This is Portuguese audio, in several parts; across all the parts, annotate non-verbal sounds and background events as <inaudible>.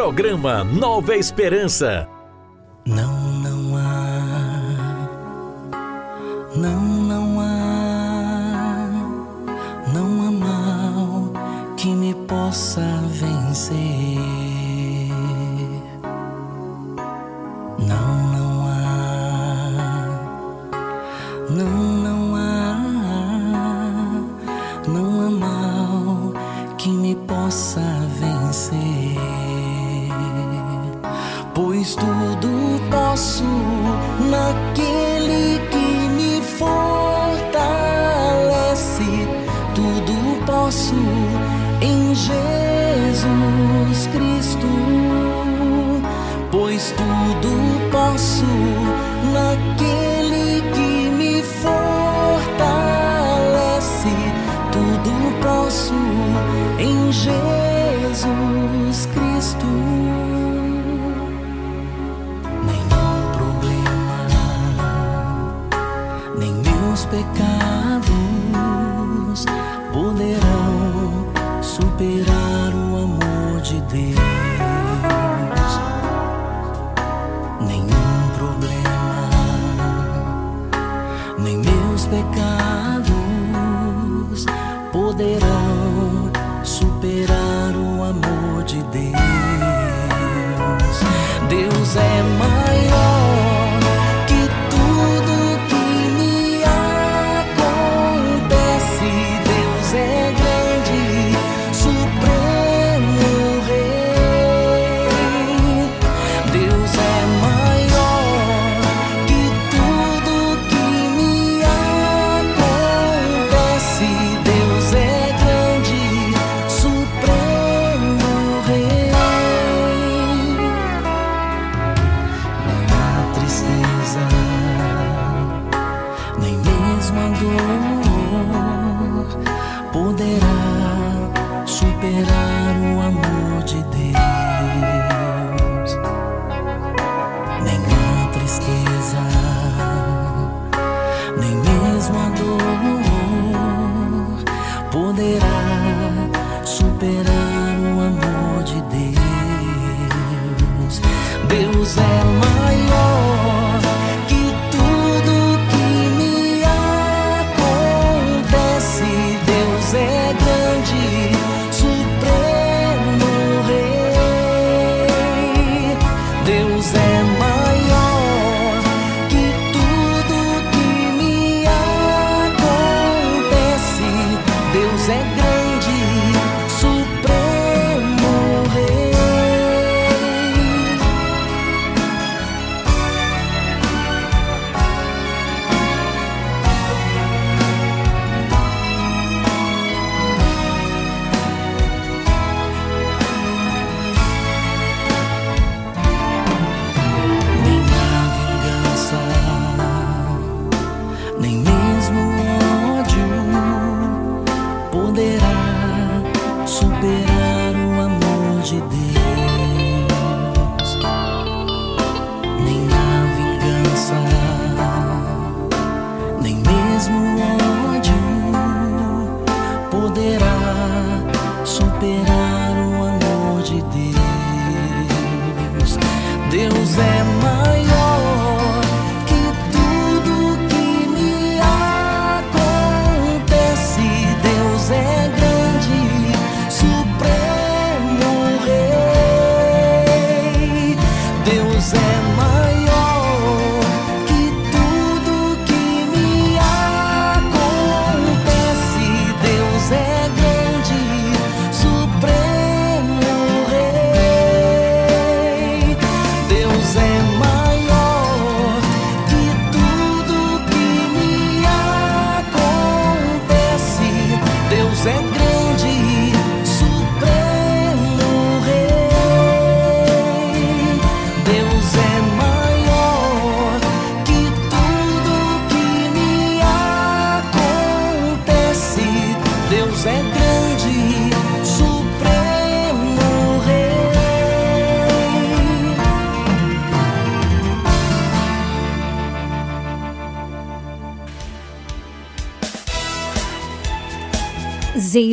Programa Nova Esperança. Não,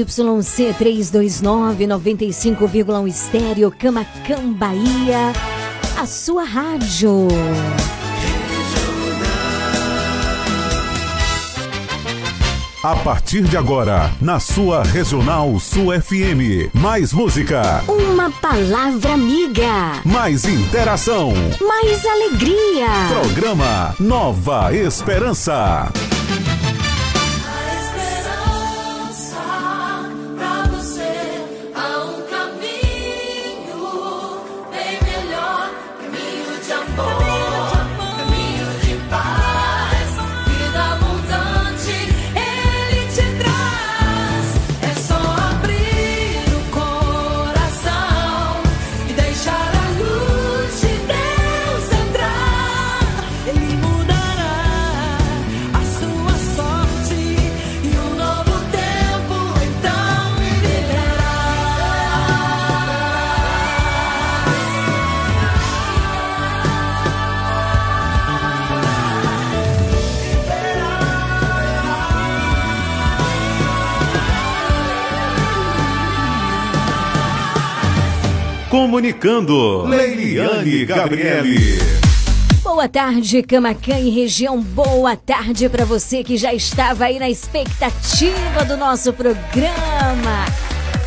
ZYC 329 95,1 estéreo Camacan Bahia, a sua rádio. A partir de agora, na sua Regional Sul FM. Mais música. Uma palavra amiga. Mais interação. Mais alegria. Programa Nova Esperança. Comunicando, Leiliane Gabriele. Boa tarde, Camacan e região. Boa tarde para você que já estava aí na expectativa do nosso programa.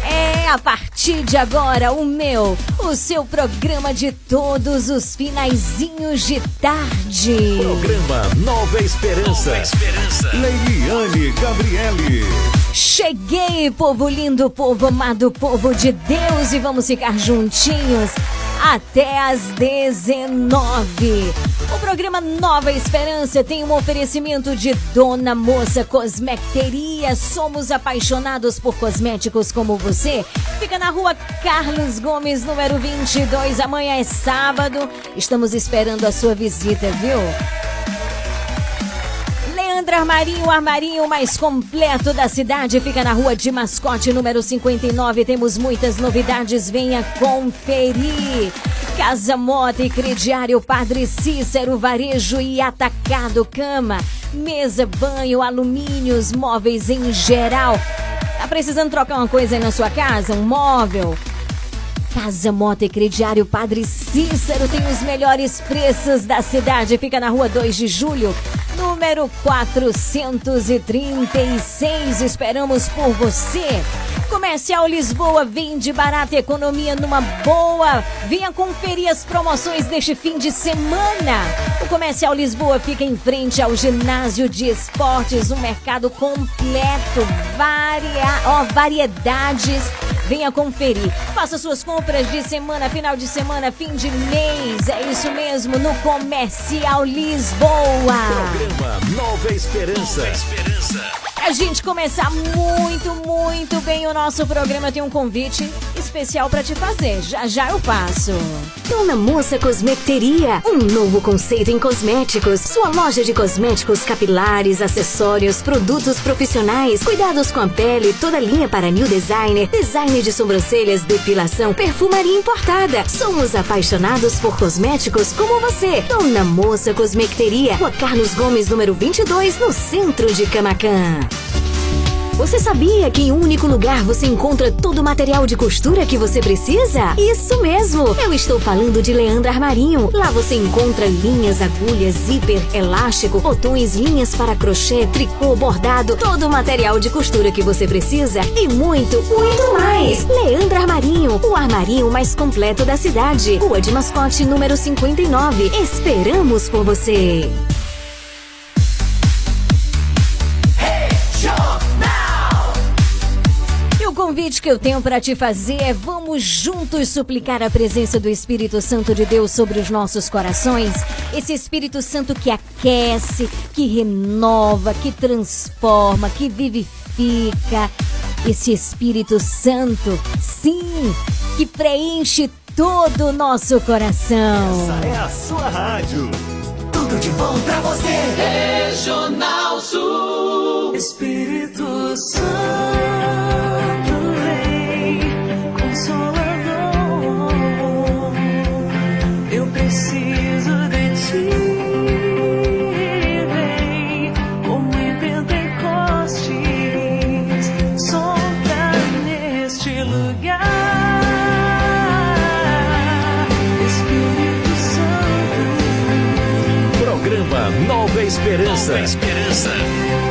É a partir de agora o meu, o seu programa de todos os finaizinhos de tarde. Programa Nova Esperança. Nova Esperança. Leiliane Gabriele. Cheguei, povo lindo, povo amado, povo de Deus, e vamos ficar juntinhos até às 19. O programa Nova Esperança tem um oferecimento de Dona Moça Cosmecteria. Somos apaixonados por cosméticos como você. Fica na rua Carlos Gomes, número 22. Amanhã é sábado. Estamos esperando a sua visita, viu? Leandro Armarinho, o armarinho mais completo da cidade, fica na rua de Mascote, número 59. Temos muitas novidades, venha conferir. Casa Moda e Crediário Padre Cícero, Varejo e Atacado Cama, mesa, banho, alumínios, móveis em geral. Tá precisando trocar uma coisa aí na sua casa? Um móvel? Casa Moto e Crediário Padre Cícero tem os melhores preços da cidade. Fica na rua 2 de julho, número 436. Esperamos por você. Comercial Lisboa vende barata economia numa boa. Venha conferir as promoções deste fim de semana. O Comercial Lisboa fica em frente ao ginásio de esportes, um mercado completo, varia, ó, variedades Venha conferir. Faça suas compras de semana, final de semana, fim de mês. É isso mesmo, no Comercial Lisboa. Programa Nova Esperança. Nova Esperança. A gente começar muito, muito bem o nosso programa, tenho um convite especial para te fazer. Já já eu faço. Dona Moça Cosmeteria, um novo conceito em cosméticos. Sua loja de cosméticos capilares, acessórios, produtos profissionais, cuidados com a pele, toda linha para new designer, design de sobrancelhas, depilação, perfumaria importada. Somos apaixonados por cosméticos como você. Dona Moça Cosmeteria, Rua Carlos Gomes, número 22, no centro de Camacan. Você sabia que em um único lugar você encontra todo o material de costura que você precisa? Isso mesmo! Eu estou falando de Leandro Armarinho. Lá você encontra linhas, agulhas, zíper, elástico, botões, linhas para crochê, tricô, bordado, todo o material de costura que você precisa e muito, muito mais! Leandro Armarinho, o armarinho mais completo da cidade. Rua de Mascote, número 59. Esperamos por você! Convite que eu tenho para te fazer é vamos juntos suplicar a presença do Espírito Santo de Deus sobre os nossos corações. Esse Espírito Santo que aquece, que renova, que transforma, que vivifica. Esse Espírito Santo, sim, que preenche todo o nosso coração. Essa é a sua rádio. Tudo de bom pra você. Regional Sul. Espírito Santo. Esperança. Nova Esperança.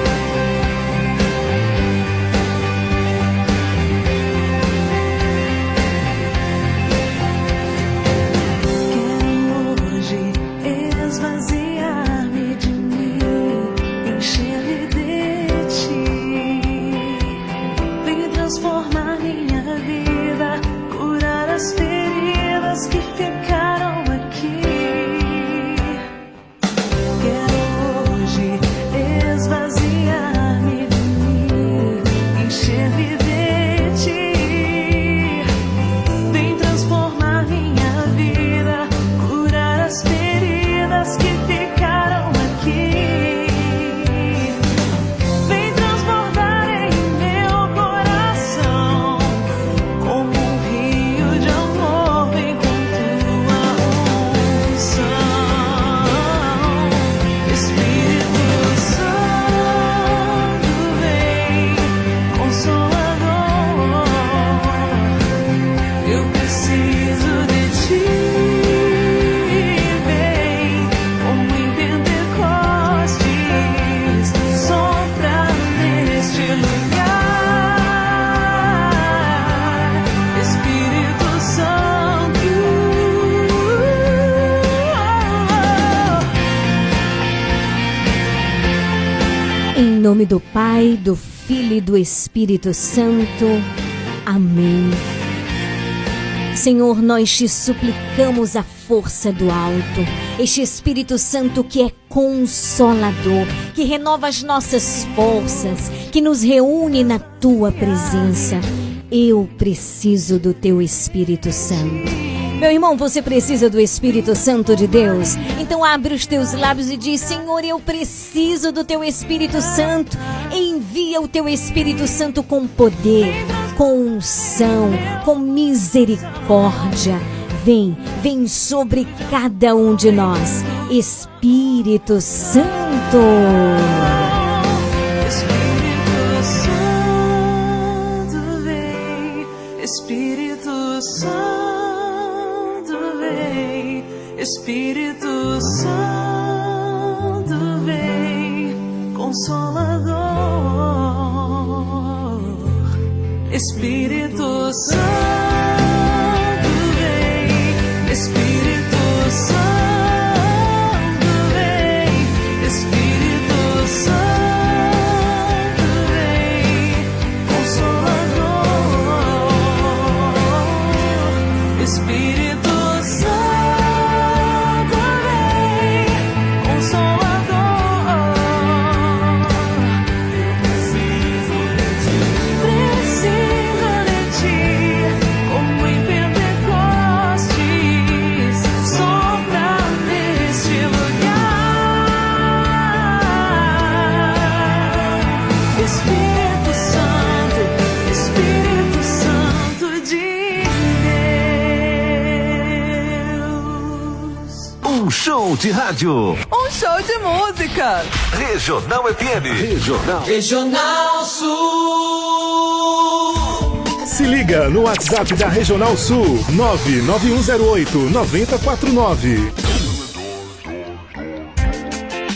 Pai, do Filho e do Espírito Santo. Amém. Senhor, nós te suplicamos a força do alto, este Espírito Santo que é consolador, que renova as nossas forças, que nos reúne na tua presença. Eu preciso do teu Espírito Santo. Meu irmão, você precisa do Espírito Santo de Deus? Então abre os teus lábios e diz: Senhor, eu preciso do teu Espírito Santo. Envia o teu Espírito Santo com poder, com unção, com misericórdia. Vem, vem sobre cada um de nós. Espírito Santo. Espírito Santo vem, Consolador. Espírito Santo. De rádio. Um show de música. Regional FM. Regional. Regional Sul. Se liga no WhatsApp da Regional Sul. 99108 9049.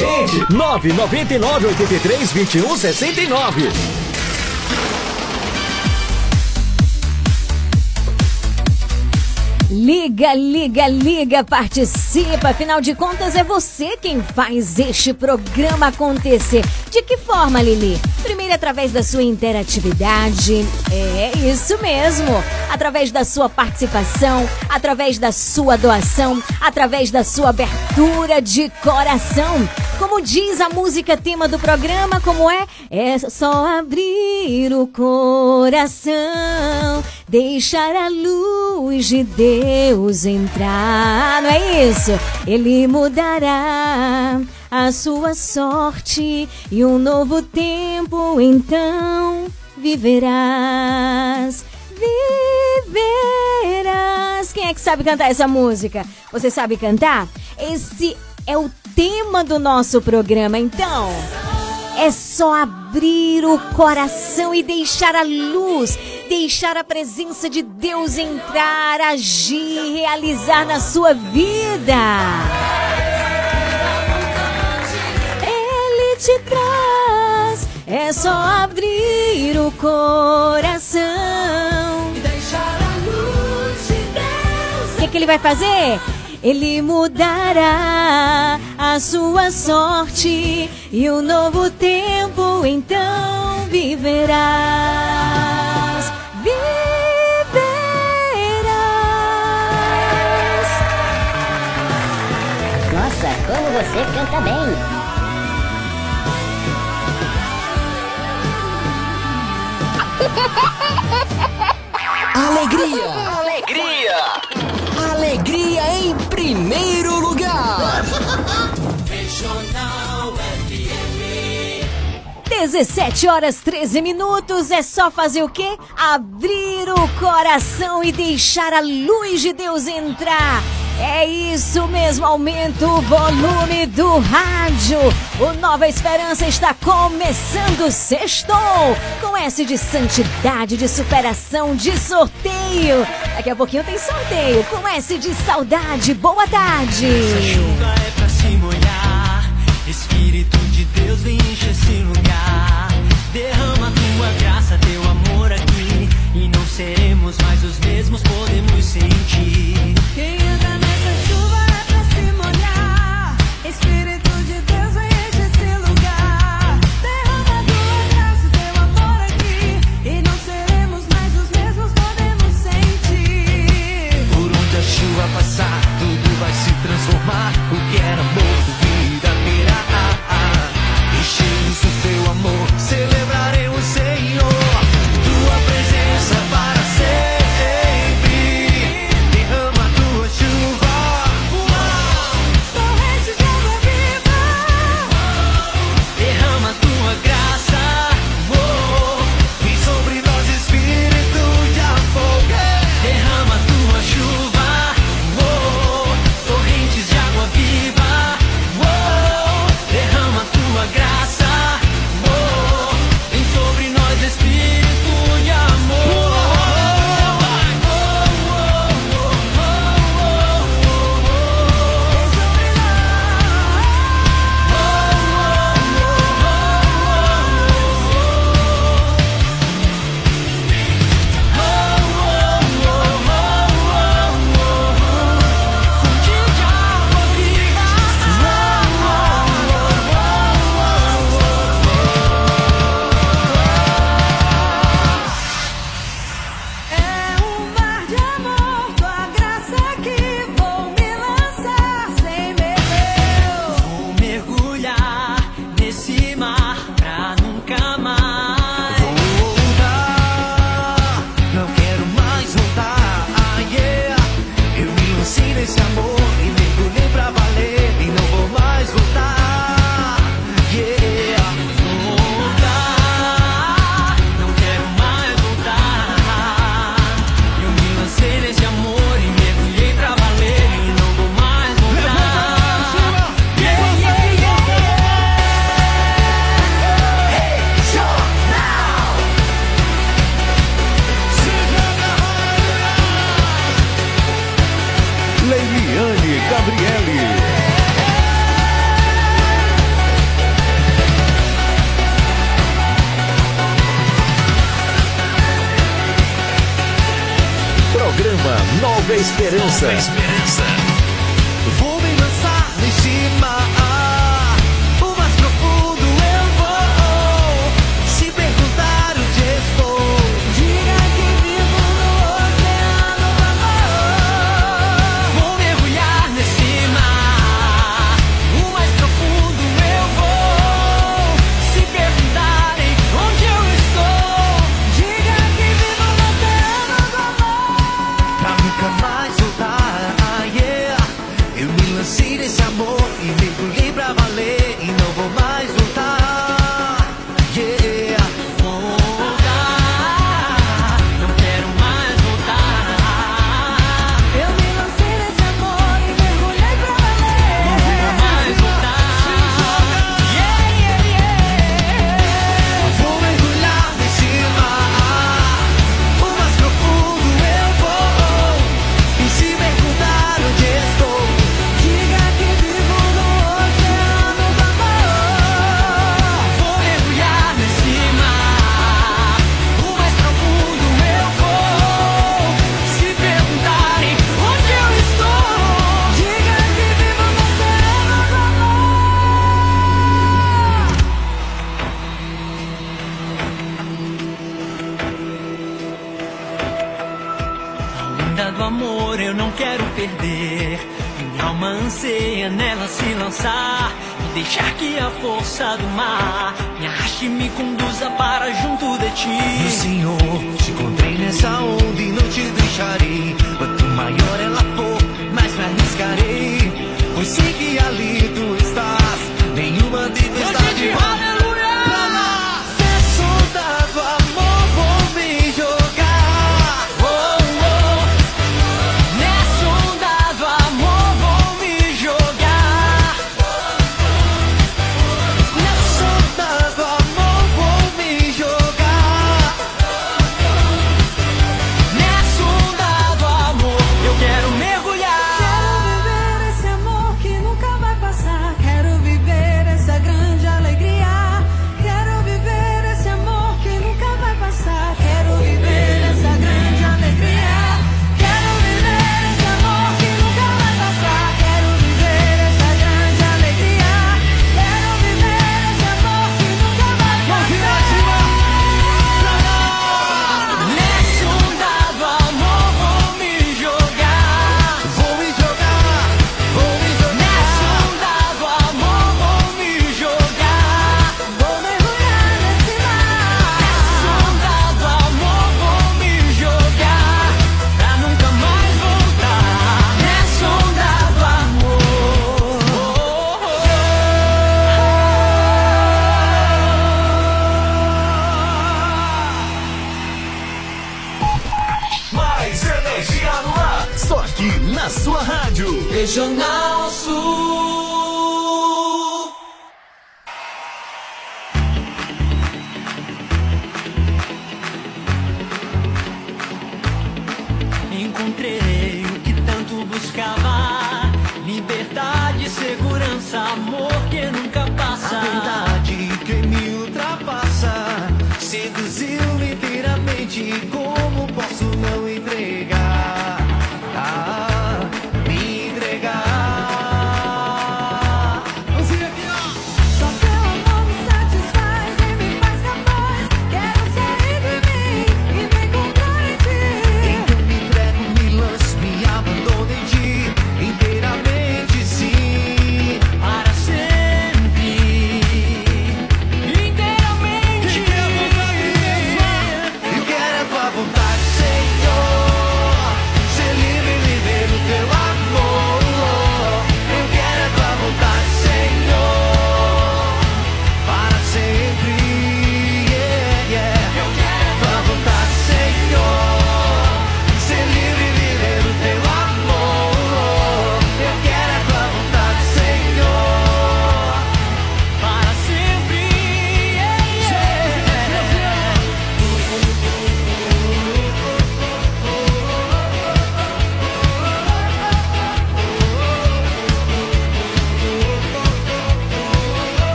Gente. 999 83 21 69. Liga, liga, liga, participa. Afinal de contas, é você quem faz este programa acontecer. De que forma, Lili? Primeiro, através da sua interatividade. É isso mesmo. Através da sua participação, através da sua doação, através da sua abertura de coração. Como diz a música tema do programa, como é? É só abrir o coração. Deixar a luz de Deus entrar. Não é isso? Ele mudará a sua sorte e um novo tempo então viverás. Viverás. Quem é que sabe cantar essa música? Você sabe cantar? Esse é o tema do nosso programa, então. É só abrir o coração e deixar a luz, deixar a presença de Deus entrar, agir, realizar na sua vida. Ele te traz, é só abrir o coração. E deixar a luz de Deus. O que, que ele vai fazer? Ele mudará a sua sorte e um novo tempo então viverás. Viverás. Nossa, como você canta bem! <laughs> Alegria! Alegria! Primeiro lugar! <laughs> Regional FM. 17 horas 13 minutos. É só fazer o quê? Abrir o coração e deixar a luz de Deus entrar. É isso mesmo, aumenta o volume do rádio. O Nova Esperança está começando sextou com S de santidade, de superação, de sorteio. Daqui a pouquinho tem sorteio com S de saudade. Boa tarde. Chuva é pra se molhar. Deus vem encher esse lugar. Derrama tua graça, teu amor aqui. E não seremos mais os mesmos, podemos sentir.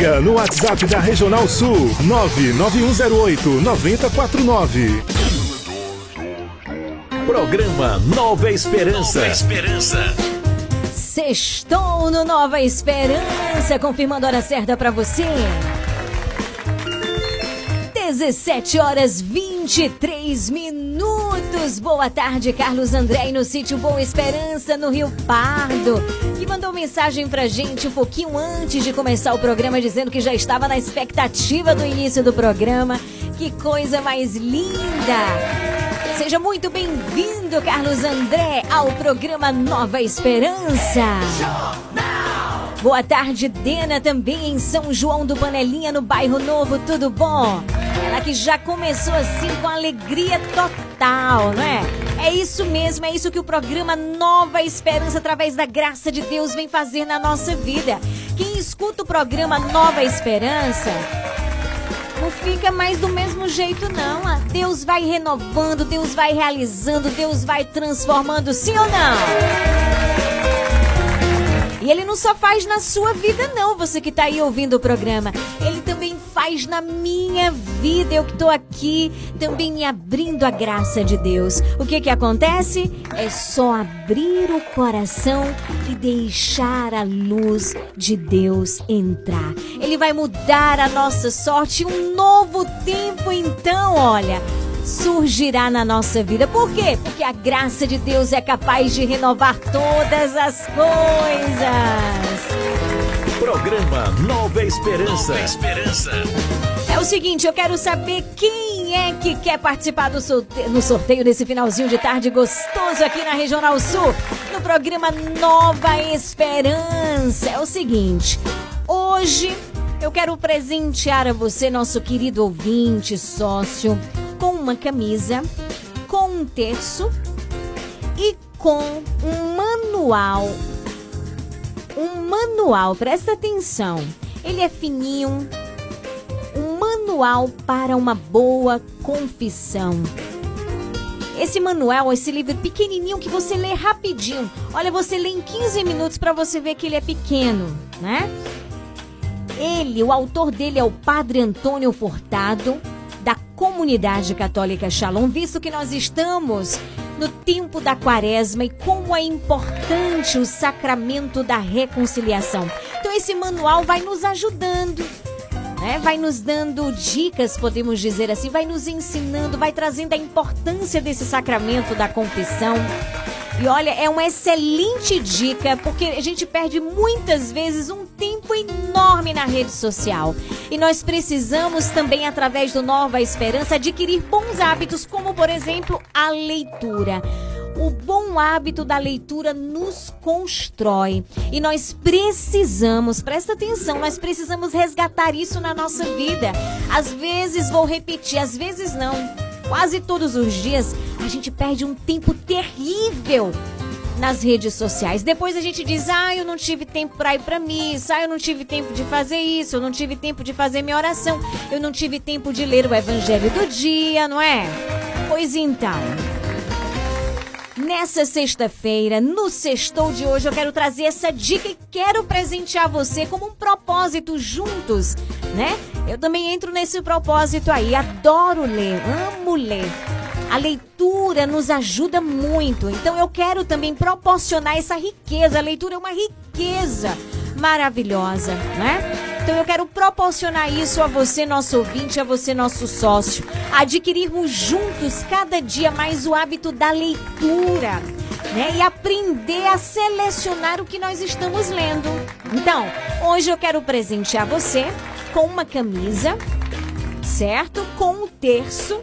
Liga no WhatsApp da Regional Sul 99108 9049. Programa Nova Esperança. Nova Esperança. Sextou no Nova Esperança, confirmando a hora certa pra você. 17 horas 23 minutos. Boa tarde, Carlos André, no sítio Boa Esperança, no Rio Pardo, que mandou mensagem pra gente um pouquinho antes de começar o programa, dizendo que já estava na expectativa do início do programa. Que coisa mais linda! Seja muito bem-vindo, Carlos André, ao programa Nova Esperança. Boa tarde, Dena, também em São João do Panelinha, no bairro Novo, tudo bom? Ela que já começou assim com alegria total, não é? É isso mesmo, é isso que o programa Nova Esperança, através da graça de Deus, vem fazer na nossa vida. Quem escuta o programa Nova Esperança não fica mais do mesmo jeito, não. Deus vai renovando, Deus vai realizando, Deus vai transformando, sim ou não? E ele não só faz na sua vida, não, você que tá aí ouvindo o programa. Ele também faz na minha vida. Eu que tô aqui também me abrindo a graça de Deus. O que que acontece? É só abrir o coração e deixar a luz de Deus entrar. Ele vai mudar a nossa sorte, um novo tempo então, olha surgirá na nossa vida. Por quê? Porque a graça de Deus é capaz de renovar todas as coisas. Programa Nova Esperança. Nova Esperança. É o seguinte, eu quero saber quem é que quer participar do sorteio, no sorteio desse finalzinho de tarde gostoso aqui na Regional Sul, no programa Nova Esperança. É o seguinte, hoje eu quero presentear a você, nosso querido ouvinte, sócio, com uma camisa, com um terço e com um manual. Um manual, presta atenção. Ele é fininho. Um manual para uma boa confissão. Esse manual, esse livro pequenininho que você lê rapidinho. Olha, você lê em 15 minutos para você ver que ele é pequeno, né? Ele, o autor dele é o Padre Antônio Furtado comunidade católica Shalom, visto que nós estamos no tempo da quaresma e como é importante o sacramento da reconciliação. Então, esse manual vai nos ajudando. Né? Vai nos dando dicas, podemos dizer assim, vai nos ensinando, vai trazendo a importância desse sacramento da confissão. E olha, é uma excelente dica, porque a gente perde muitas vezes um tempo enorme na rede social. E nós precisamos também, através do Nova Esperança, adquirir bons hábitos, como, por exemplo, a leitura. O bom hábito da leitura nos constrói. E nós precisamos, presta atenção, nós precisamos resgatar isso na nossa vida. Às vezes, vou repetir, às vezes não quase todos os dias, a gente perde um tempo terrível nas redes sociais. Depois a gente diz: "Ah, eu não tive tempo para ir para missa, ah, eu não tive tempo de fazer isso, eu não tive tempo de fazer minha oração, eu não tive tempo de ler o evangelho do dia", não é? Pois então, Nessa sexta-feira, no sextou de hoje, eu quero trazer essa dica e quero presentear você como um propósito juntos, né? Eu também entro nesse propósito aí, adoro ler, amo ler. A leitura nos ajuda muito, então eu quero também proporcionar essa riqueza. A leitura é uma riqueza maravilhosa, né? Então eu quero proporcionar isso a você, nosso ouvinte, a você, nosso sócio. Adquirirmos juntos cada dia mais o hábito da leitura. Né? E aprender a selecionar o que nós estamos lendo. Então, hoje eu quero presentear você com uma camisa, certo? Com um terço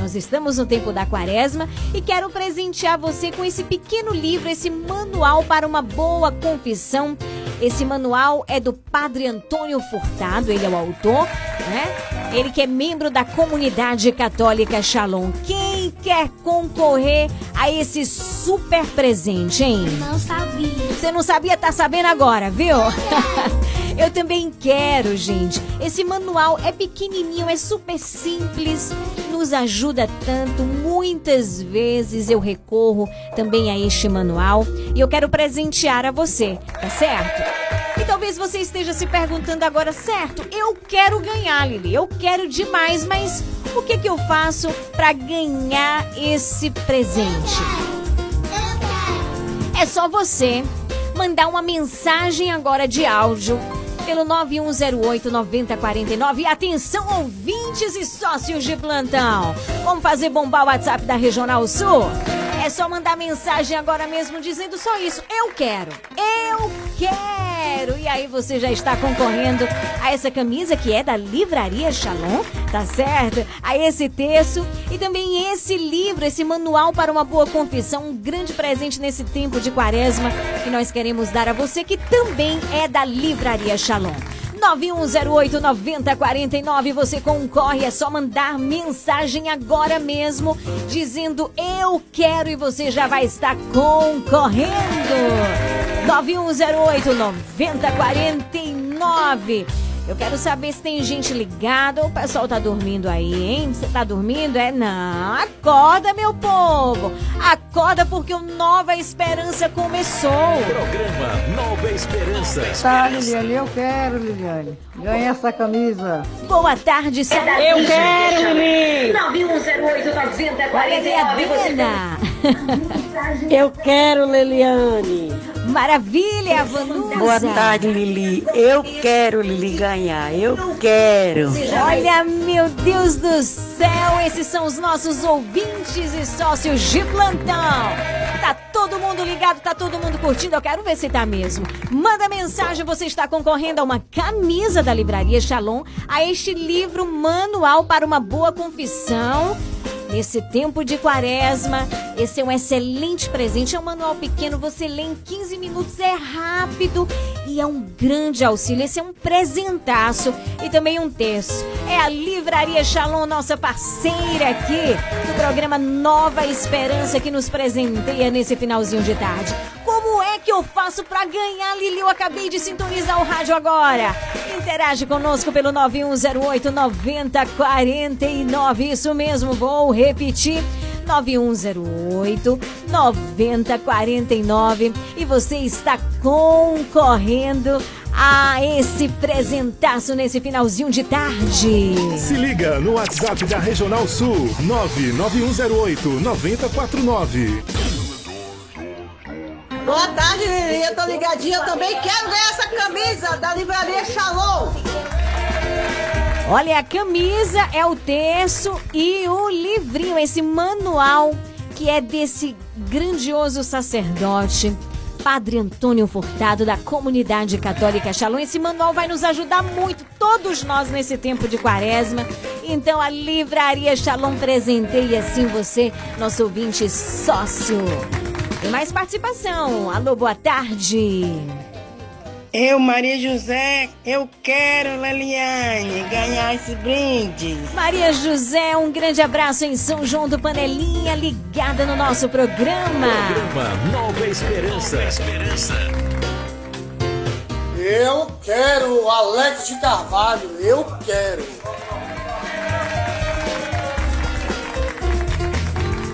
nós estamos no tempo da quaresma e quero presentear você com esse pequeno livro, esse manual para uma boa confissão. Esse manual é do Padre Antônio Furtado, ele é o autor, né? Ele que é membro da comunidade católica Shalom. Quem quer concorrer a esse super presente, hein? Não sabia. Você não sabia, tá sabendo agora, viu? <laughs> Eu também quero, gente. Esse manual é pequenininho, é super simples, nos ajuda tanto. Muitas vezes eu recorro também a este manual e eu quero presentear a você, tá certo? E talvez você esteja se perguntando agora, certo? Eu quero ganhar, Lili. Eu quero demais, mas o que que eu faço para ganhar esse presente? É só você mandar uma mensagem agora de áudio pelo 9108-9049. E atenção, ouvintes e sócios de plantão. Vamos fazer bombar o WhatsApp da Regional Sul? É só mandar mensagem agora mesmo dizendo só isso. Eu quero. Eu quero. E aí você já está concorrendo a essa camisa que é da Livraria Shalom, tá certo? A esse texto e também esse livro, esse manual para uma boa confissão, um grande presente nesse tempo de quaresma que nós queremos dar a você que também é da Livraria Shalom. 9108-9049. Você concorre, é só mandar mensagem agora mesmo, dizendo eu quero e você já vai estar concorrendo. 9108-9049. Eu quero saber se tem gente ligada ou o pessoal tá dormindo aí, hein? Você tá dormindo? É? Não. Acorda, meu povo. Acorda porque o Nova Esperança começou. Programa Nova Esperança. Tá, Liliane, eu quero, Liliane. Ganha essa camisa. Boa tarde, Sara. Eu quero, Lili. 9108-9049. Olha aí a Dena. <laughs> Eu quero, Liliane. Maravilha, Vanusa. Boa tarde, Lili. Eu quero, Lili, ganhar. Eu quero. Olha, meu Deus do céu, esses são os nossos ouvintes e sócios de plantão. Tá todo mundo ligado, tá todo mundo curtindo. Eu quero ver se tá mesmo. Manda mensagem, você está concorrendo a uma camisa da Livraria Shalom, a este livro Manual para uma Boa Confissão. Nesse tempo de quaresma, esse é um excelente presente. É um manual pequeno, você lê em 15 minutos, é rápido e é um grande auxílio. Esse é um presentaço e também um texto. É a Livraria Shalom, nossa parceira aqui do programa Nova Esperança, que nos presenteia nesse finalzinho de tarde. Como é que eu faço para ganhar, Lili? Eu acabei de sintonizar o rádio agora. Interage conosco pelo 9108-9049. Isso mesmo, vou repetir. 9108 9049 e você está concorrendo a esse presentaço nesse finalzinho de tarde. Se liga no WhatsApp da Regional Sul 99108 9049. Boa tarde, Lili. Eu tô ligadinha. Eu também quero ganhar essa camisa da livraria Shalom. Olha, a camisa é o terço e o livrinho, esse manual que é desse grandioso sacerdote, Padre Antônio Furtado, da comunidade católica Shalom. Esse manual vai nos ajudar muito, todos nós, nesse tempo de quaresma. Então, a Livraria Shalom presenteia assim você, nosso ouvinte sócio. Tem mais participação. Alô, boa tarde. Eu, Maria José, eu quero, Leliane, ganhar esse brinde. Maria José, um grande abraço em São João do Panelinha, ligada no nosso programa. Programa Nova Esperança. Nova Esperança. Eu quero, Alex de Carvalho, eu quero.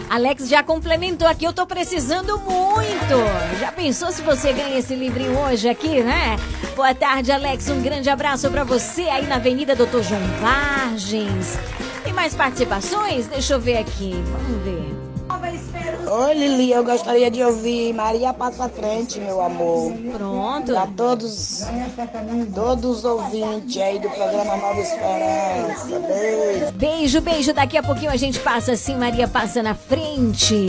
Alex já complementou aqui, eu tô precisando muito. Já pensou se você ganha esse livrinho hoje aqui, né? Boa tarde, Alex. Um grande abraço pra você aí na Avenida Doutor João Vargens. Tem mais participações? Deixa eu ver aqui. Vamos ver. Oi, Lili, eu gostaria de ouvir Maria Passa Frente, meu amor. Pronto. Pra todos, todos os ouvintes aí do programa Nova Esperança. Beijo. Beijo, beijo. Daqui a pouquinho a gente passa assim, Maria passa na frente.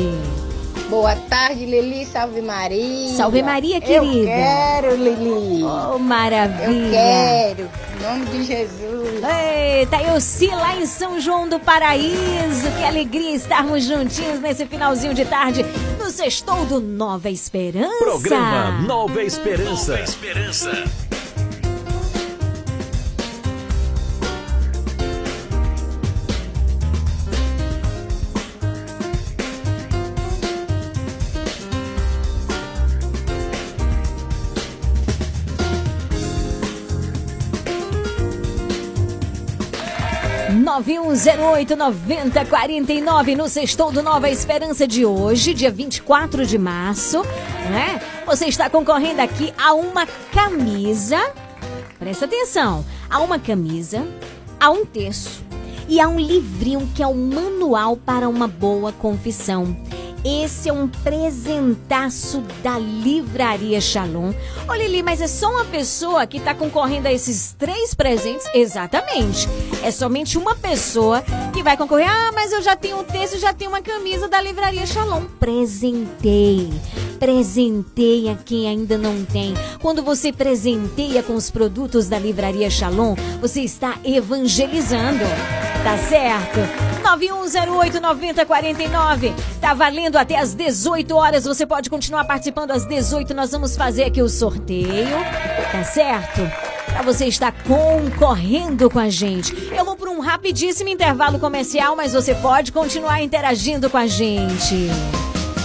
Boa tarde, Lili. Salve Maria. Salve Maria, querida. Eu quero, Lili. Oh, maravilha. Eu quero. Em nome de Jesus. Eita, eu sim lá em São João do Paraíso. Que alegria estarmos juntinhos nesse finalzinho de tarde no Sextou do Nova Esperança. Programa Nova Esperança. Nova Esperança. 991089049 no Sextou do Nova Esperança de hoje, dia 24 de março, né? Você está concorrendo aqui a uma camisa. Presta atenção, a uma camisa, a um terço e a um livrinho que é o manual para uma boa confissão. Esse é um presentaço da Livraria Shalom. Olha ali, mas é só uma pessoa que está concorrendo a esses três presentes? Exatamente. É somente uma pessoa que vai concorrer. Ah, mas eu já tenho um texto, já tenho uma camisa da Livraria Shalom. Presentei. Presenteia quem ainda não tem. Quando você presenteia com os produtos da Livraria Shalom, você está evangelizando. Tá certo? 9108-9049. Tá valendo até às 18 horas. Você pode continuar participando às 18. Nós vamos fazer aqui o sorteio. Tá certo? Pra você estar concorrendo com a gente. Eu vou por um rapidíssimo intervalo comercial, mas você pode continuar interagindo com a gente.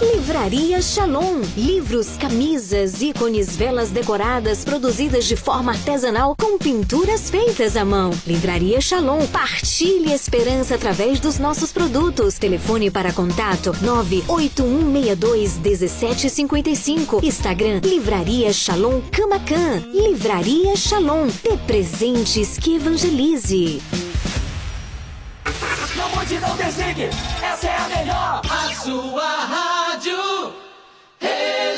Livraria Shalom. Livros, camisas, ícones, velas decoradas produzidas de forma artesanal com pinturas feitas à mão. Livraria Shalom. Partilhe esperança através dos nossos produtos. Telefone para contato 981621755. Instagram Livraria Shalom Camacan. Livraria Shalom. Dê presentes que evangelize. Não mude, não desligue, essa é a melhor. A sua rádio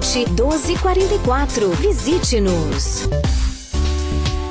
1244. Visite-nos.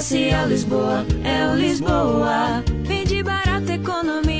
Comercial Lisboa, é o Lisboa. Vende barato, economia.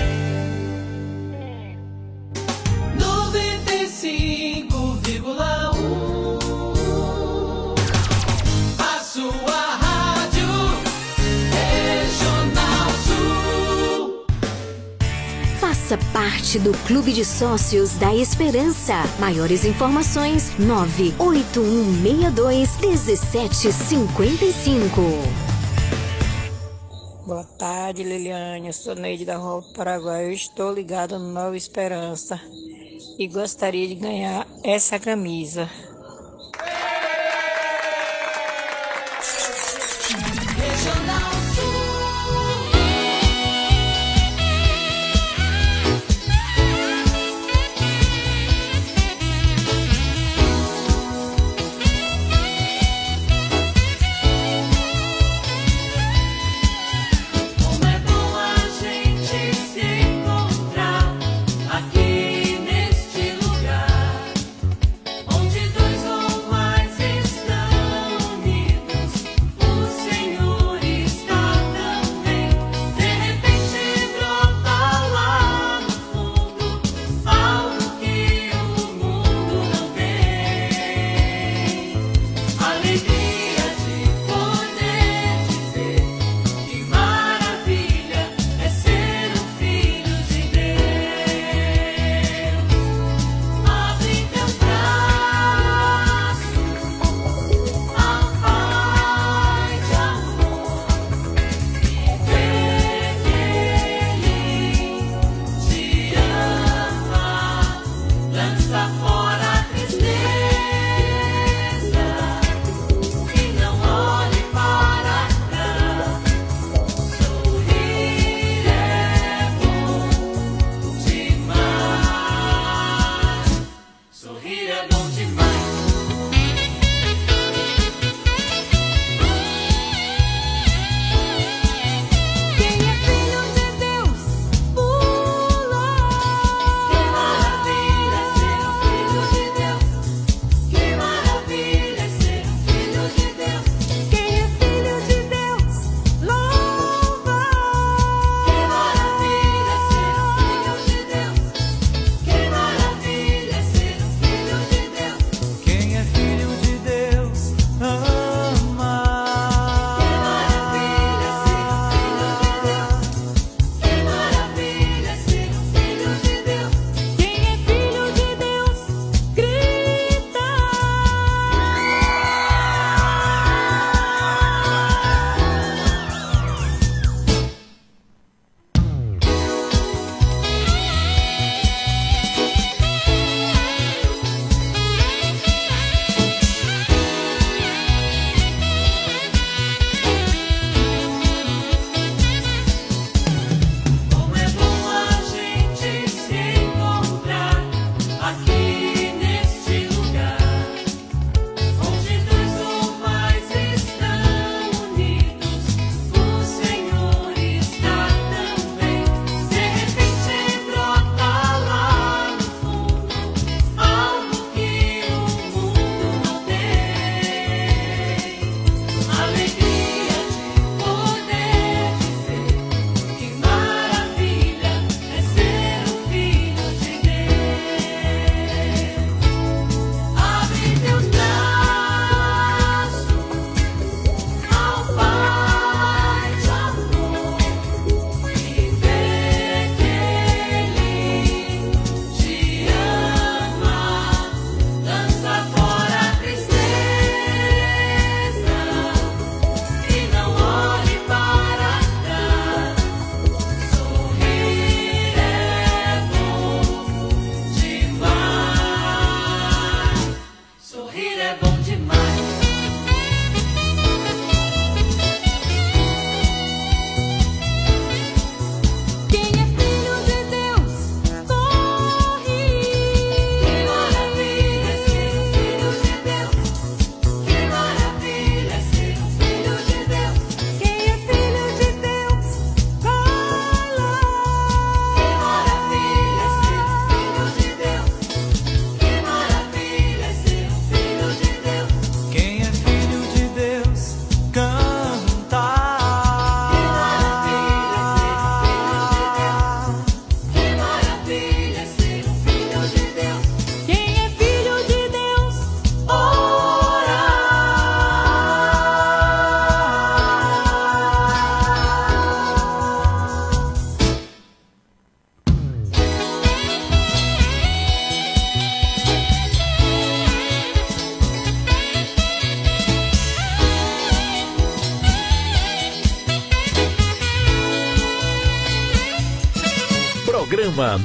Faça parte do Clube de Sócios da Esperança. Maiores informações: 98162 1755. Boa tarde, Liliane. Eu sou Neide da Rua Paraguai. Eu estou ligada no Nova Esperança e gostaria de ganhar essa camisa.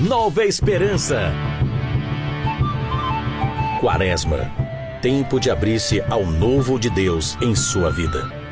Nova Esperança. Quaresma. Tempo de abrir-se ao novo de Deus em sua vida.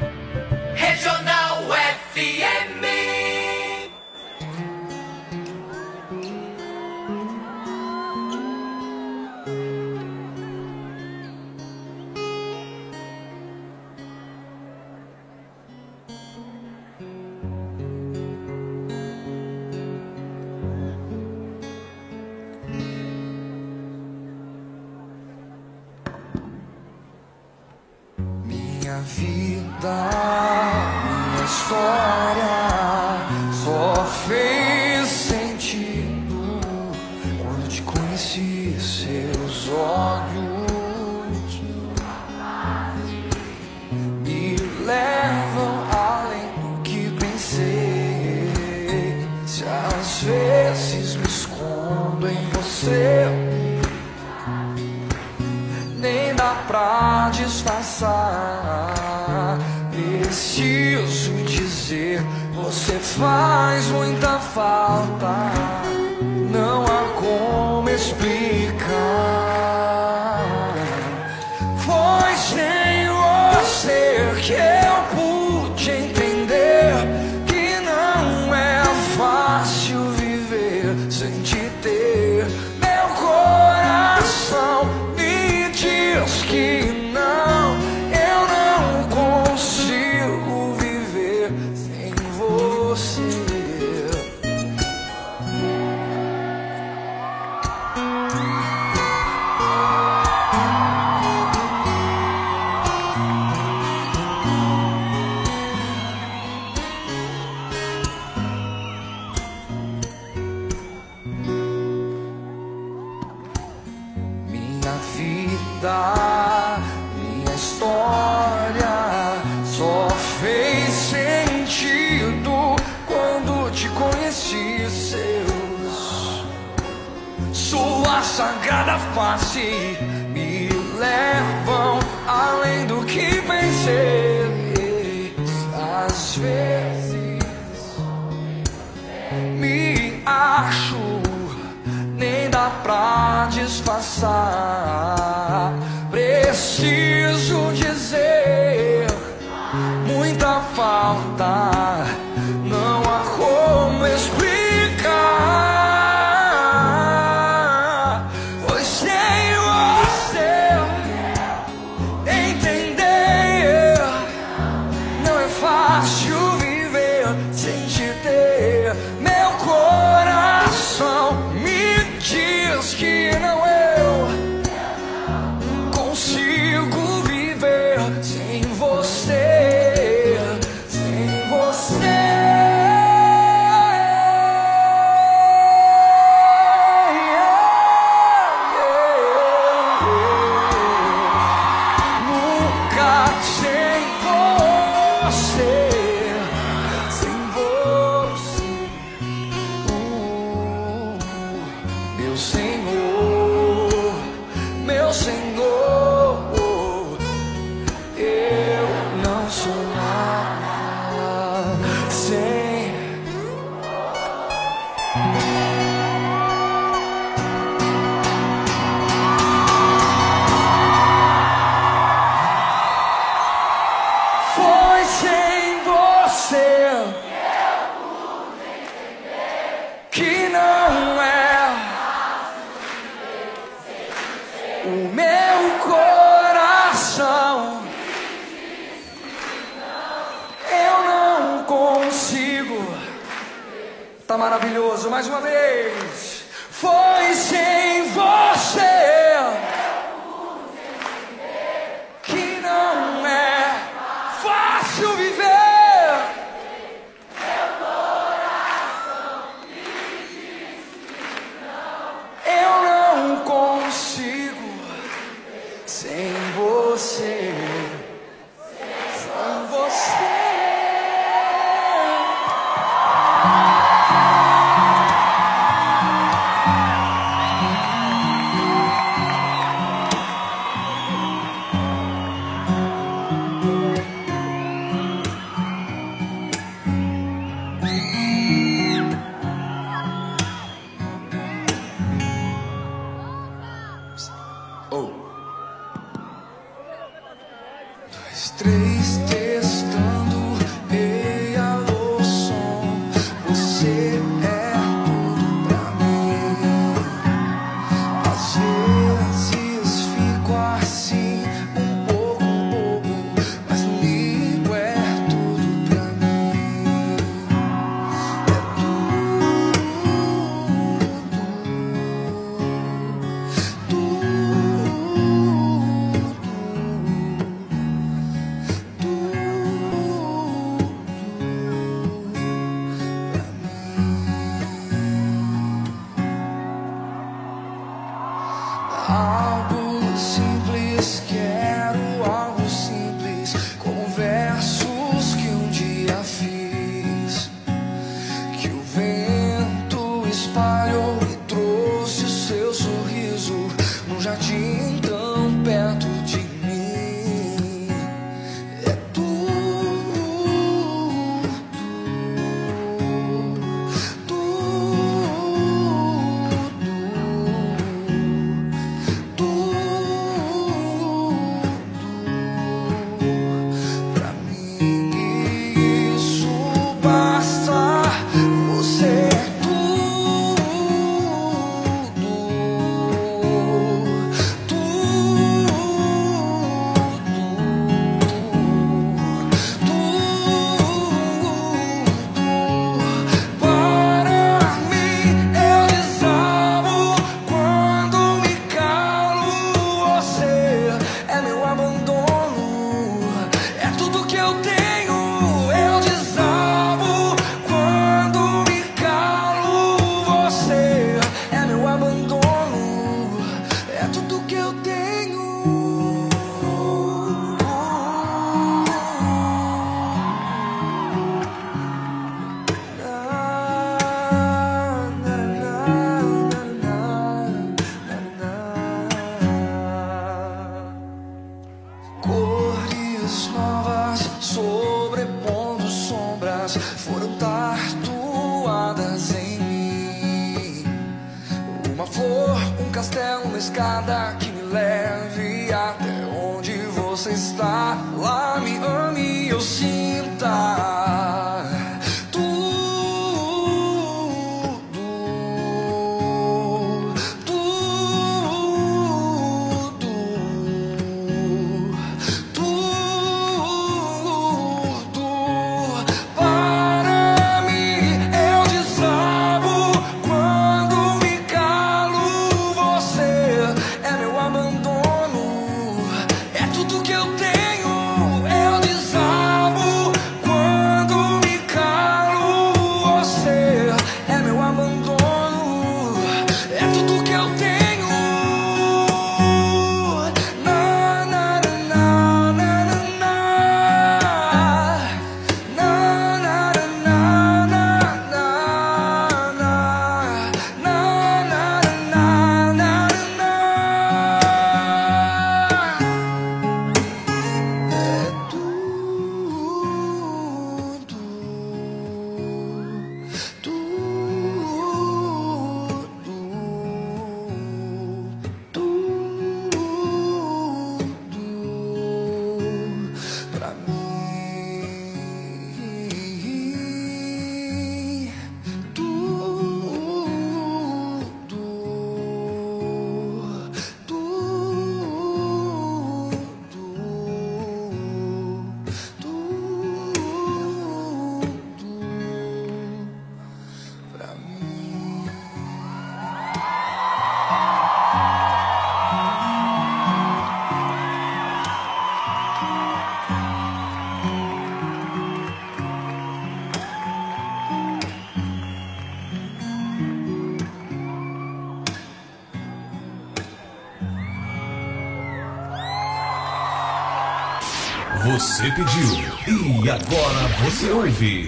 Você ouve.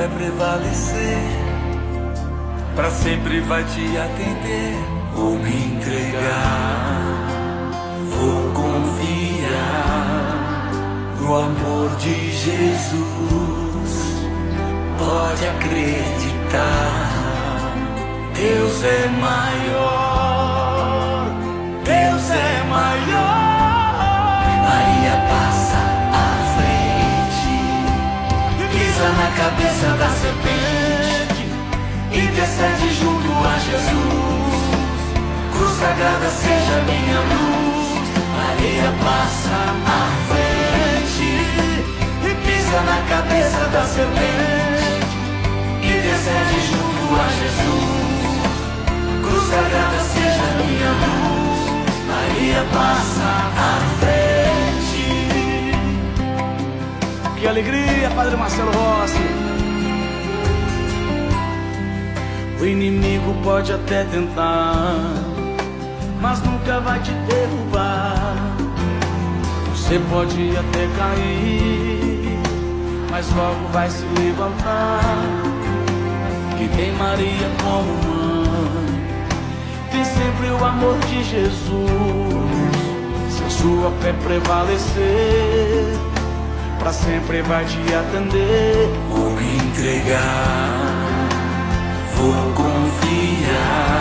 Fé prevalecer, para sempre vai te atender. Vou me entregar. Vou confiar no amor de Jesus. Pode acreditar, Deus é maior. Deus é maior. Cabeça da serpente, intercede junto a Jesus. Cruz sagrada seja minha luz. Maria passa à frente e pisa na cabeça da serpente e descende junto a Jesus. Cruz sagrada seja minha luz. Maria passa à frente. Que alegria, Padre Marcelo Rossi. O inimigo pode até tentar, mas nunca vai te derrubar. Você pode até cair, mas logo vai se levantar. Que tem Maria como mãe, tem sempre o amor de Jesus. Se a sua fé prevalecer, pra sempre vai te atender. Vou me entregar, vou confiar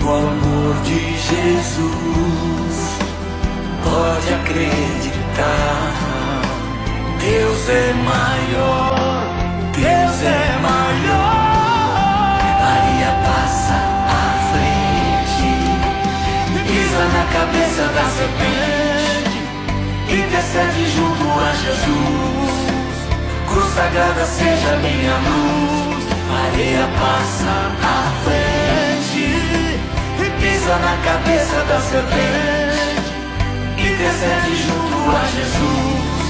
no amor de Jesus. Pode acreditar, Deus é maior, Deus é maior. Maria passa à frente, pisa na cabeça da serpente. Intercede junto a Jesus. Cruz sagrada seja minha luz. Maria passa à frente pisa na cabeça da serpente. Intercede junto a Jesus.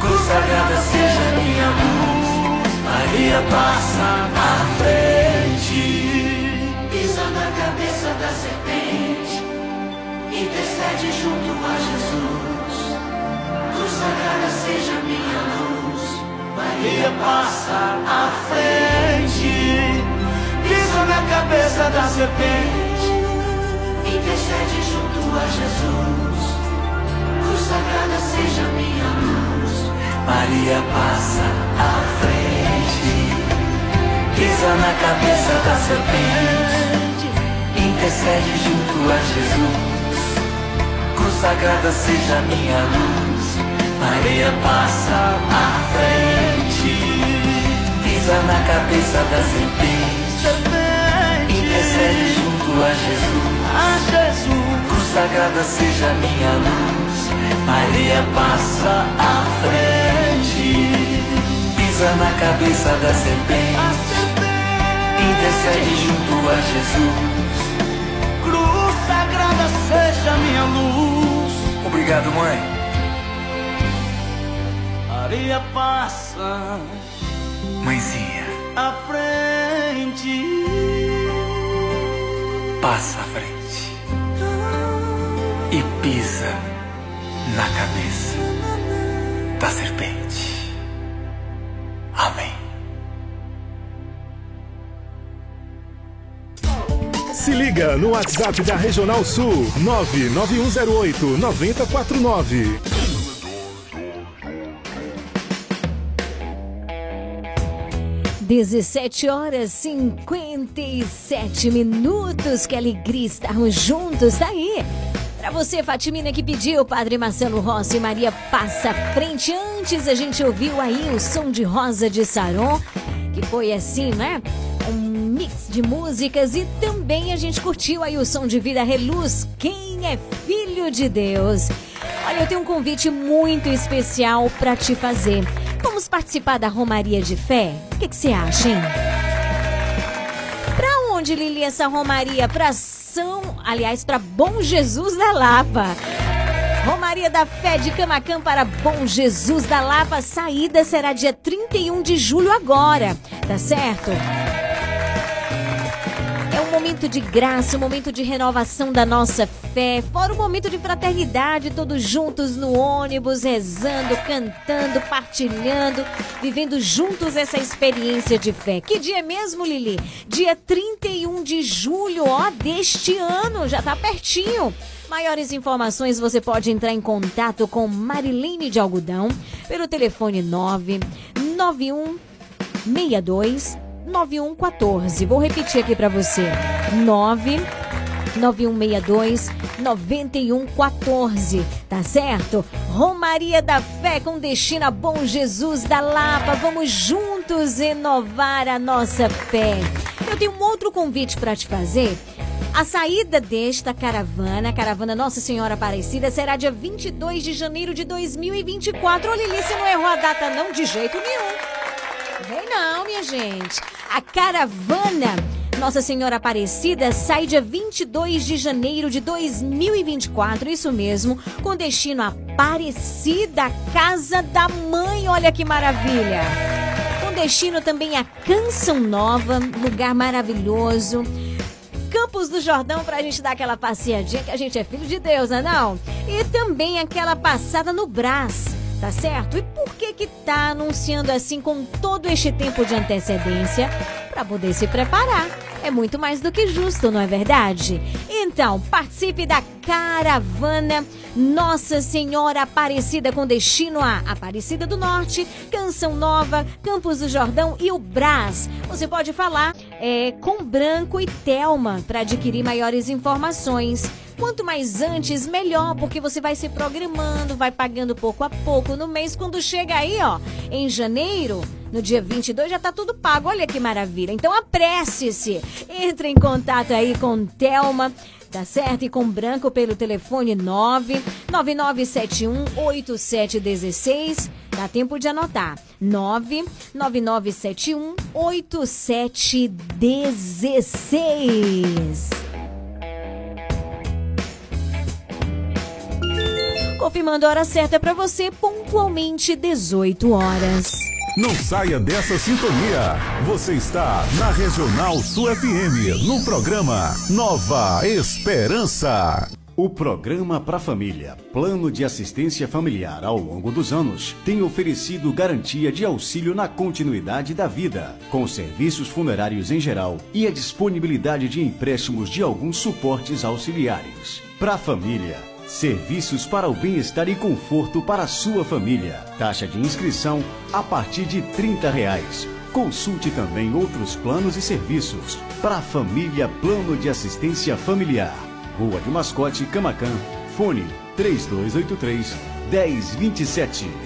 Cruz sagrada seja minha luz. Maria passa à frente. Pisa na cabeça da serpente, intercede junto a Jesus. Cruz sagrada seja minha luz, Maria passa à frente, pisa na cabeça da serpente. intercede junto a Jesus. Cruz sagrada seja minha luz, Maria passa à frente, pisa na cabeça da serpente, intercede junto a Jesus. Cruz sagrada seja minha luz, Maria passa à frente, pisa na cabeça da serpente, intercede junto a Jesus. A Jesus, cruz sagrada seja minha luz, Maria passa à frente, pisa na cabeça da serpente, intercede junto a Jesus. Cruz sagrada seja minha luz. Obrigado, mãe. Maria passa, Mãezinha, à frente. passa à frente e pisa na cabeça da serpente. Amém. Se liga no WhatsApp da Regional Sul 99108 9049. Dezessete horas 57 minutos. Que alegria estarmos juntos. Tá aí. Pra você, Fatimina, que pediu, Padre Marcelo Rossi e Maria Passa Frente. Antes a gente ouviu aí o som de Rosa de Saron, que foi assim, né? Um mix de músicas e também a gente curtiu aí o som de Vida Reluz. Quem é filho de Deus? Olha, eu tenho um convite muito especial pra te fazer. Vamos participar da Romaria de Fé? O que você acha, hein? Pra onde, Lili, essa Romaria? Pra São, aliás, pra Bom Jesus da Lapa. Romaria da Fé de Camacan para Bom Jesus da Lapa. Saída será dia 31 de julho agora, tá certo? Momento de graça, um momento de renovação da nossa fé, fora um momento de fraternidade, todos juntos no ônibus, rezando, cantando, partilhando, vivendo juntos essa experiência de fé. Que dia é mesmo, Lili? Dia 31 de julho, ó, deste ano, já tá pertinho. Maiores informações você pode entrar em contato com Marilene de Algodão pelo telefone 991 62 9114. Vou repetir aqui para você. 9 9162 9114, tá certo? Romaria da Fé com destino a Bom Jesus da Lapa. Vamos juntos renovar a nossa fé. Eu tenho um outro convite para te fazer. A saída desta caravana, a caravana Nossa Senhora Aparecida, será dia 22 de janeiro de 2024. Ô Lili, você não errou a data não de jeito nenhum. Vem não, minha gente. A caravana Nossa Senhora Aparecida sai dia 22 de janeiro de 2024, isso mesmo, com destino a Aparecida, Casa da Mãe. Olha que maravilha. Com destino também a Canção Nova, lugar maravilhoso. Campos do Jordão pra gente dar aquela passeadinha, que a gente é filho de Deus, não é não? E também aquela passada no Brás, tá certo? E por que que tá anunciando assim com todo este tempo de antecedência? Pra poder se preparar. É muito mais do que justo, não é verdade? Então, participe da caravana Nossa Senhora Aparecida com destino a Aparecida do Norte, Canção Nova, Campos do Jordão e o Brás. Você pode falar é, com Branco e Telma para adquirir maiores informações. Quanto mais antes, melhor, porque você vai se programando, vai pagando pouco a pouco no mês. Quando chega aí, ó, em janeiro, no dia 22, já tá tudo pago. Olha que maravilha. Então apresse-se. Entre em contato aí com Telma Tá certo? E com branco pelo telefone 99971 8716. Dá tempo de anotar. 99971 8716. Confirmando a hora certa para você, pontualmente 18 horas. Não saia dessa sintonia. Você está na Regional Sul FM, no programa Nova Esperança. O programa para família, Plano de Assistência Familiar ao longo dos anos, tem oferecido garantia de auxílio na continuidade da vida, com serviços funerários em geral e a disponibilidade de empréstimos de alguns suportes auxiliares. Para família, Serviços para o bem-estar e conforto para a sua família. Taxa de inscrição a partir de 30 reais. Consulte também outros planos e serviços. Para a família Plano de Assistência Familiar. Rua de Mascote, Camacan. Fone 3283 1027.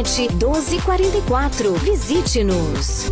1244. Visite-nos.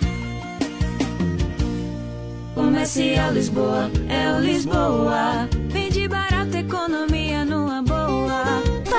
Comercial Lisboa, é o Lisboa. Vende barato, economia.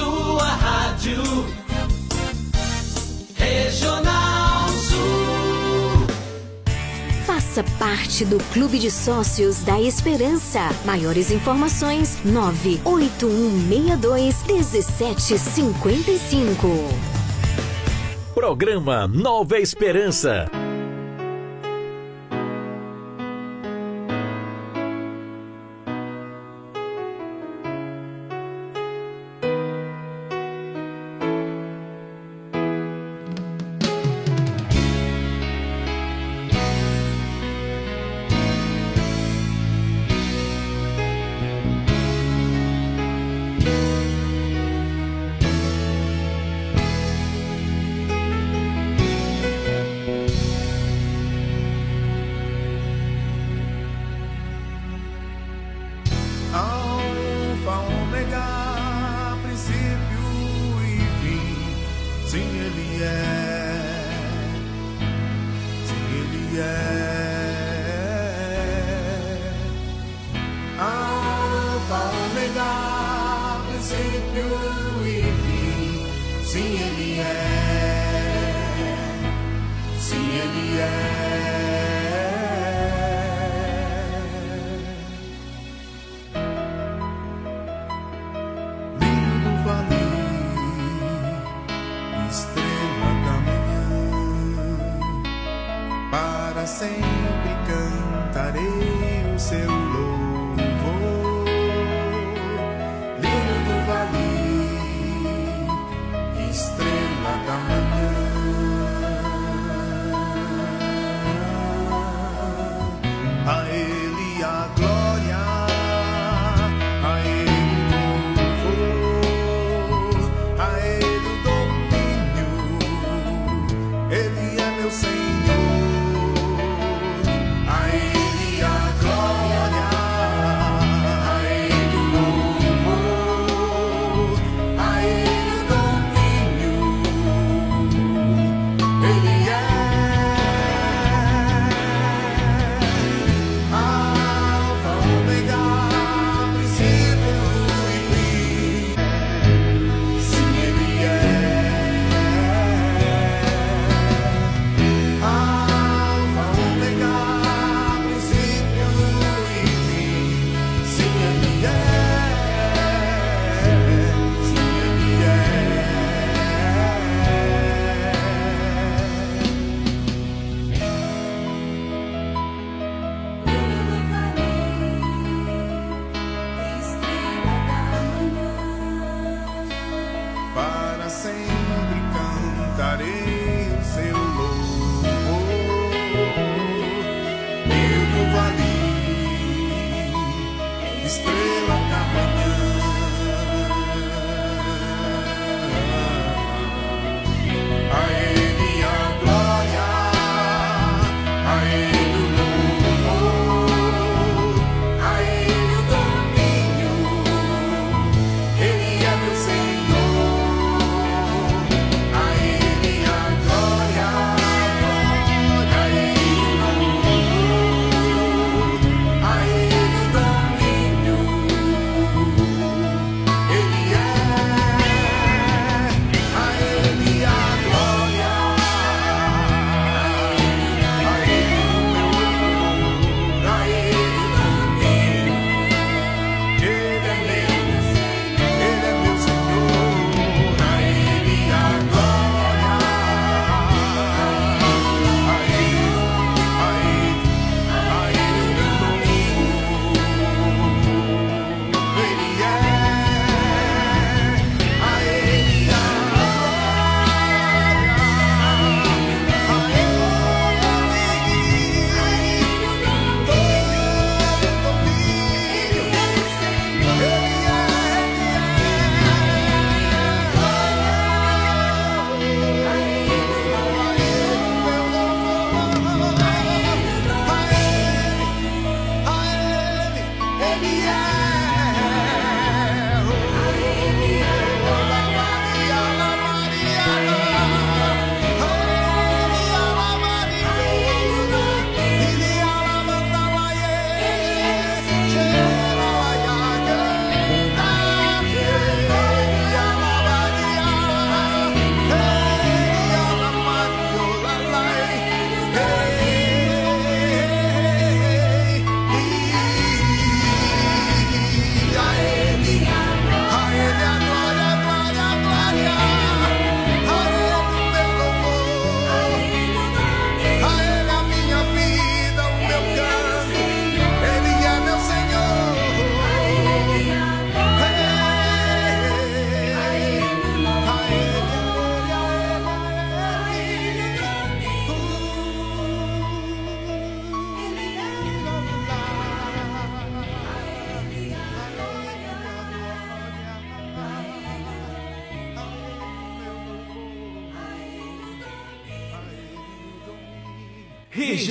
Sua rádio Regional Sul. Faça parte do Clube de Sócios da Esperança. Maiores informações: 98162 1755. Programa Nova Esperança.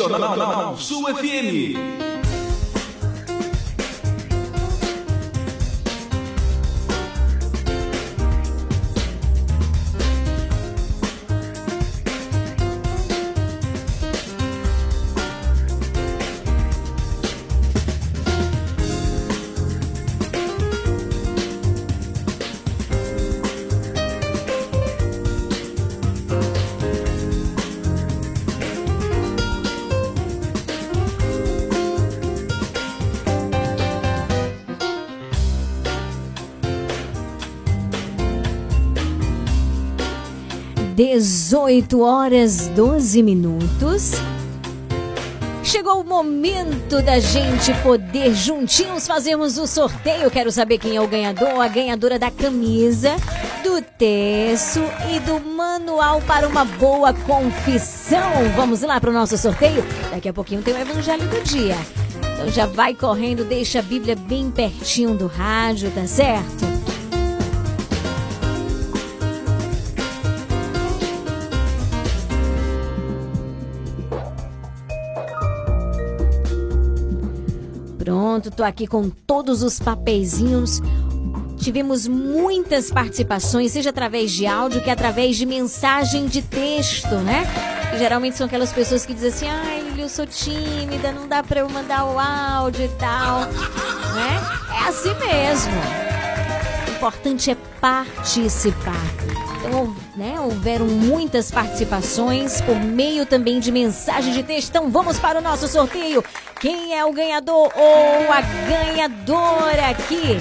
Regional Sul FM. 18 horas 12 minutos. Chegou o momento da gente poder juntinhos fazermos o sorteio. Quero saber quem é o ganhador, a ganhadora da camisa, do terço e do manual para uma boa confissão. Vamos lá para o nosso sorteio? Daqui a pouquinho tem o evangelho do dia. Então já vai correndo, deixa a Bíblia bem pertinho do rádio, tá certo? Tô aqui com todos os papeizinhos. Tivemos muitas participações, seja através de áudio que através de mensagem de texto, né? E geralmente são aquelas pessoas que dizem assim: ai, eu sou tímida, não dá pra eu mandar o áudio e tal, né? É assim mesmo. O importante é participar. Então, né, houveram muitas participações por meio também de mensagem de texto. Então vamos para o nosso sorteio. Quem é o ganhador ou a ganhadora aqui?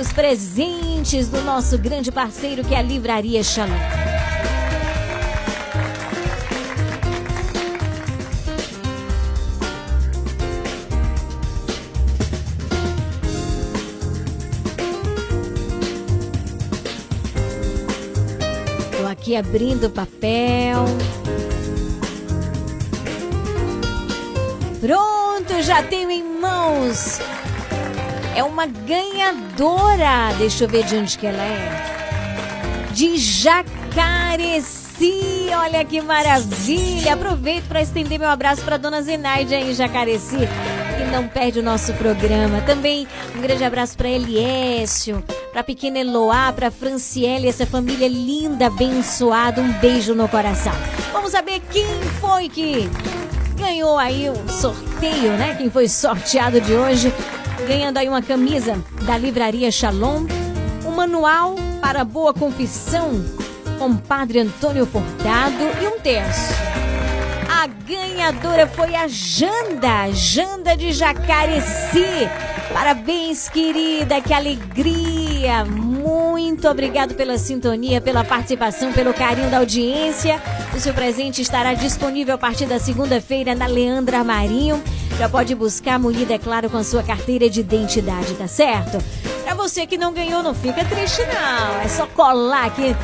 Os presentes do nosso grande parceiro que é a Livraria Shalom. Abrindo o papel. Pronto, já tenho em mãos. É uma ganhadora. Deixa eu ver de onde que ela é. De Jacareci. Olha que maravilha. Aproveito para estender meu abraço para dona Zenaide aí em Jacareci, que não perde o nosso programa. Também um grande abraço para Eliécio, para a pequena Eloá, para Franciele, essa família linda, abençoada. Um beijo no coração. Vamos saber quem foi que ganhou aí o sorteio, né? Quem foi sorteado de hoje, ganhando aí uma camisa da Livraria Shalom, um manual para boa confissão com Padre Antônio Furtado e um terço. A ganhadora foi a Janda, Janda de Jacareci. Parabéns, querida, que alegria! Muito obrigado pela sintonia, pela participação, pelo carinho da audiência. O seu presente estará disponível a partir da segunda-feira na Leandra Marinho. Já pode buscar munida, é claro, com a sua carteira de identidade, tá certo? Pra você que não ganhou, não fica triste não. É só colar aqui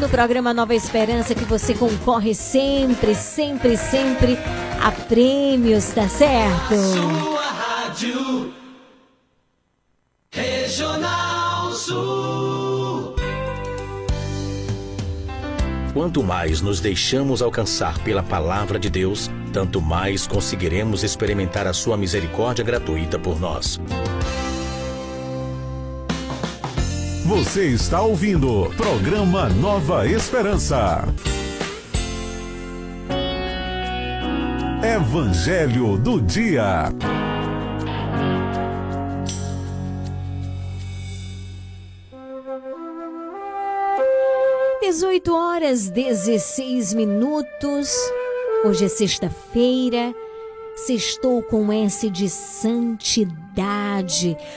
no programa Nova Esperança que você concorre sempre, sempre, sempre a prêmios, tá certo? Sua rádio Regional Sul. Quanto mais nos deixamos alcançar pela palavra de Deus, tanto mais conseguiremos experimentar a sua misericórdia gratuita por nós. Você está ouvindo programa Nova Esperança. Evangelho do Dia. Dezoito horas 16 minutos. Hoje é sexta-feira. Sextou com S de santidade,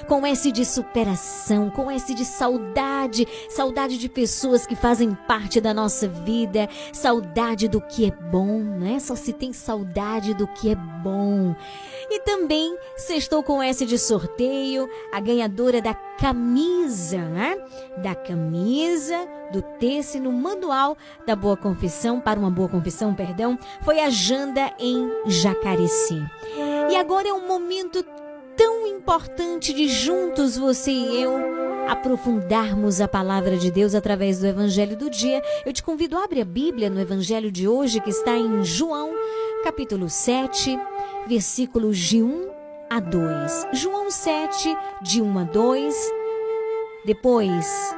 com S de superação, com S de saudade, saudade de pessoas que fazem parte da nossa vida, saudade do que é bom, né? Só se tem saudade do que é bom. E também sextou com S de sorteio, a ganhadora da camisa, né? Da camisa do texto no manual da Boa Confissão, para uma Boa Confissão, perdão, foi a Janda em Jacareci. E agora é um momento tão importante de juntos você e eu aprofundarmos a palavra de Deus através do Evangelho do dia. Eu te convido a abrir a Bíblia no Evangelho de hoje, que está em João, capítulo 7, versículos de 1 a 2. João 7, de 1 a 2. Depois,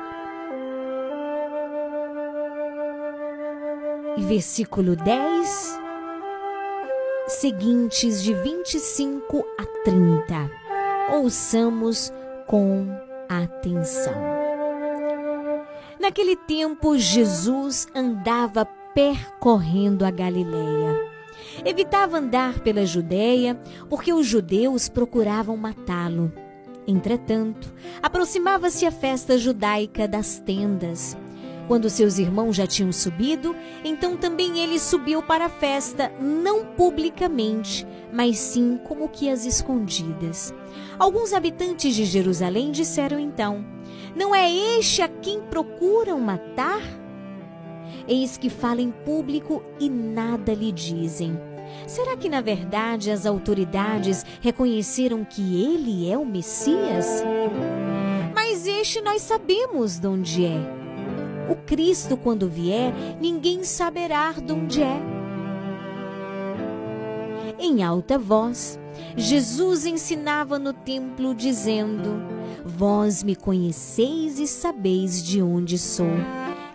versículo 10, seguintes de 25 a 30. Ouçamos com atenção. Naquele tempo, Jesus andava percorrendo a Galileia. Evitava andar pela Judéia, porque os judeus procuravam matá-lo. Entretanto, aproximava-se a festa judaica das tendas. Quando seus irmãos já tinham subido, então também ele subiu para a festa, não publicamente, mas sim como que às escondidas. Alguns habitantes de Jerusalém disseram então: Não é este a quem procuram matar? Eis que fala em público e nada lhe dizem. Será que na verdade as autoridades reconheceram que ele é o Messias? Mas este nós sabemos de onde é. O Cristo, quando vier, ninguém saberá de onde é. Em alta voz, Jesus ensinava no templo, dizendo: Vós me conheceis e sabeis de onde sou.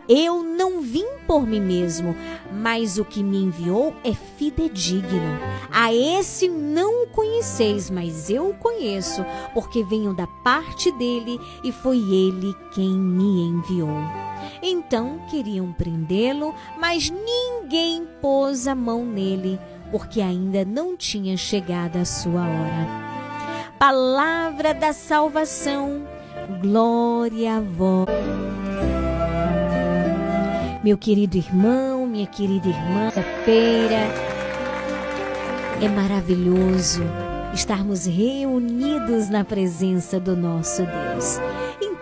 Eu não vim por mim mesmo, mas o que me enviou é fidedigno. A esse não o conheceis, mas eu o conheço, porque venho da parte dele e foi ele quem me enviou. Então queriam prendê-lo, mas ninguém pôs a mão nele, porque ainda não tinha chegado a sua hora. Palavra da salvação, glória a vós. Meu querido irmão, minha querida irmã, feira é maravilhoso estarmos reunidos na presença do nosso Deus.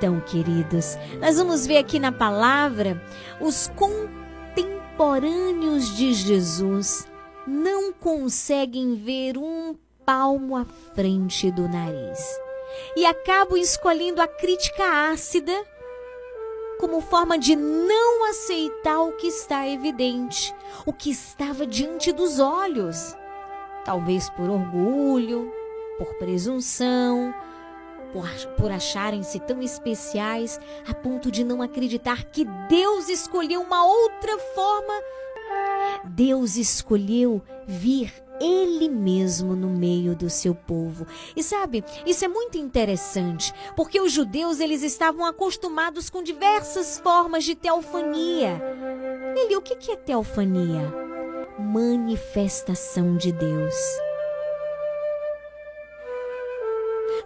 Então, queridos, nós vamos ver aqui na palavra os contemporâneos de Jesus não conseguem ver um palmo à frente do nariz e acabam escolhendo a crítica ácida como forma de não aceitar o que está evidente, o que estava diante dos olhos. Talvez por orgulho, por presunção, por, acharem-se tão especiais a ponto de não acreditar que Deus escolheu uma outra forma. Deus escolheu vir ele mesmo no meio do seu povo. E sabe, isso é muito interessante, porque os judeus eles estavam acostumados com diversas formas de teofania. Ele, o que é teofania? Manifestação de Deus.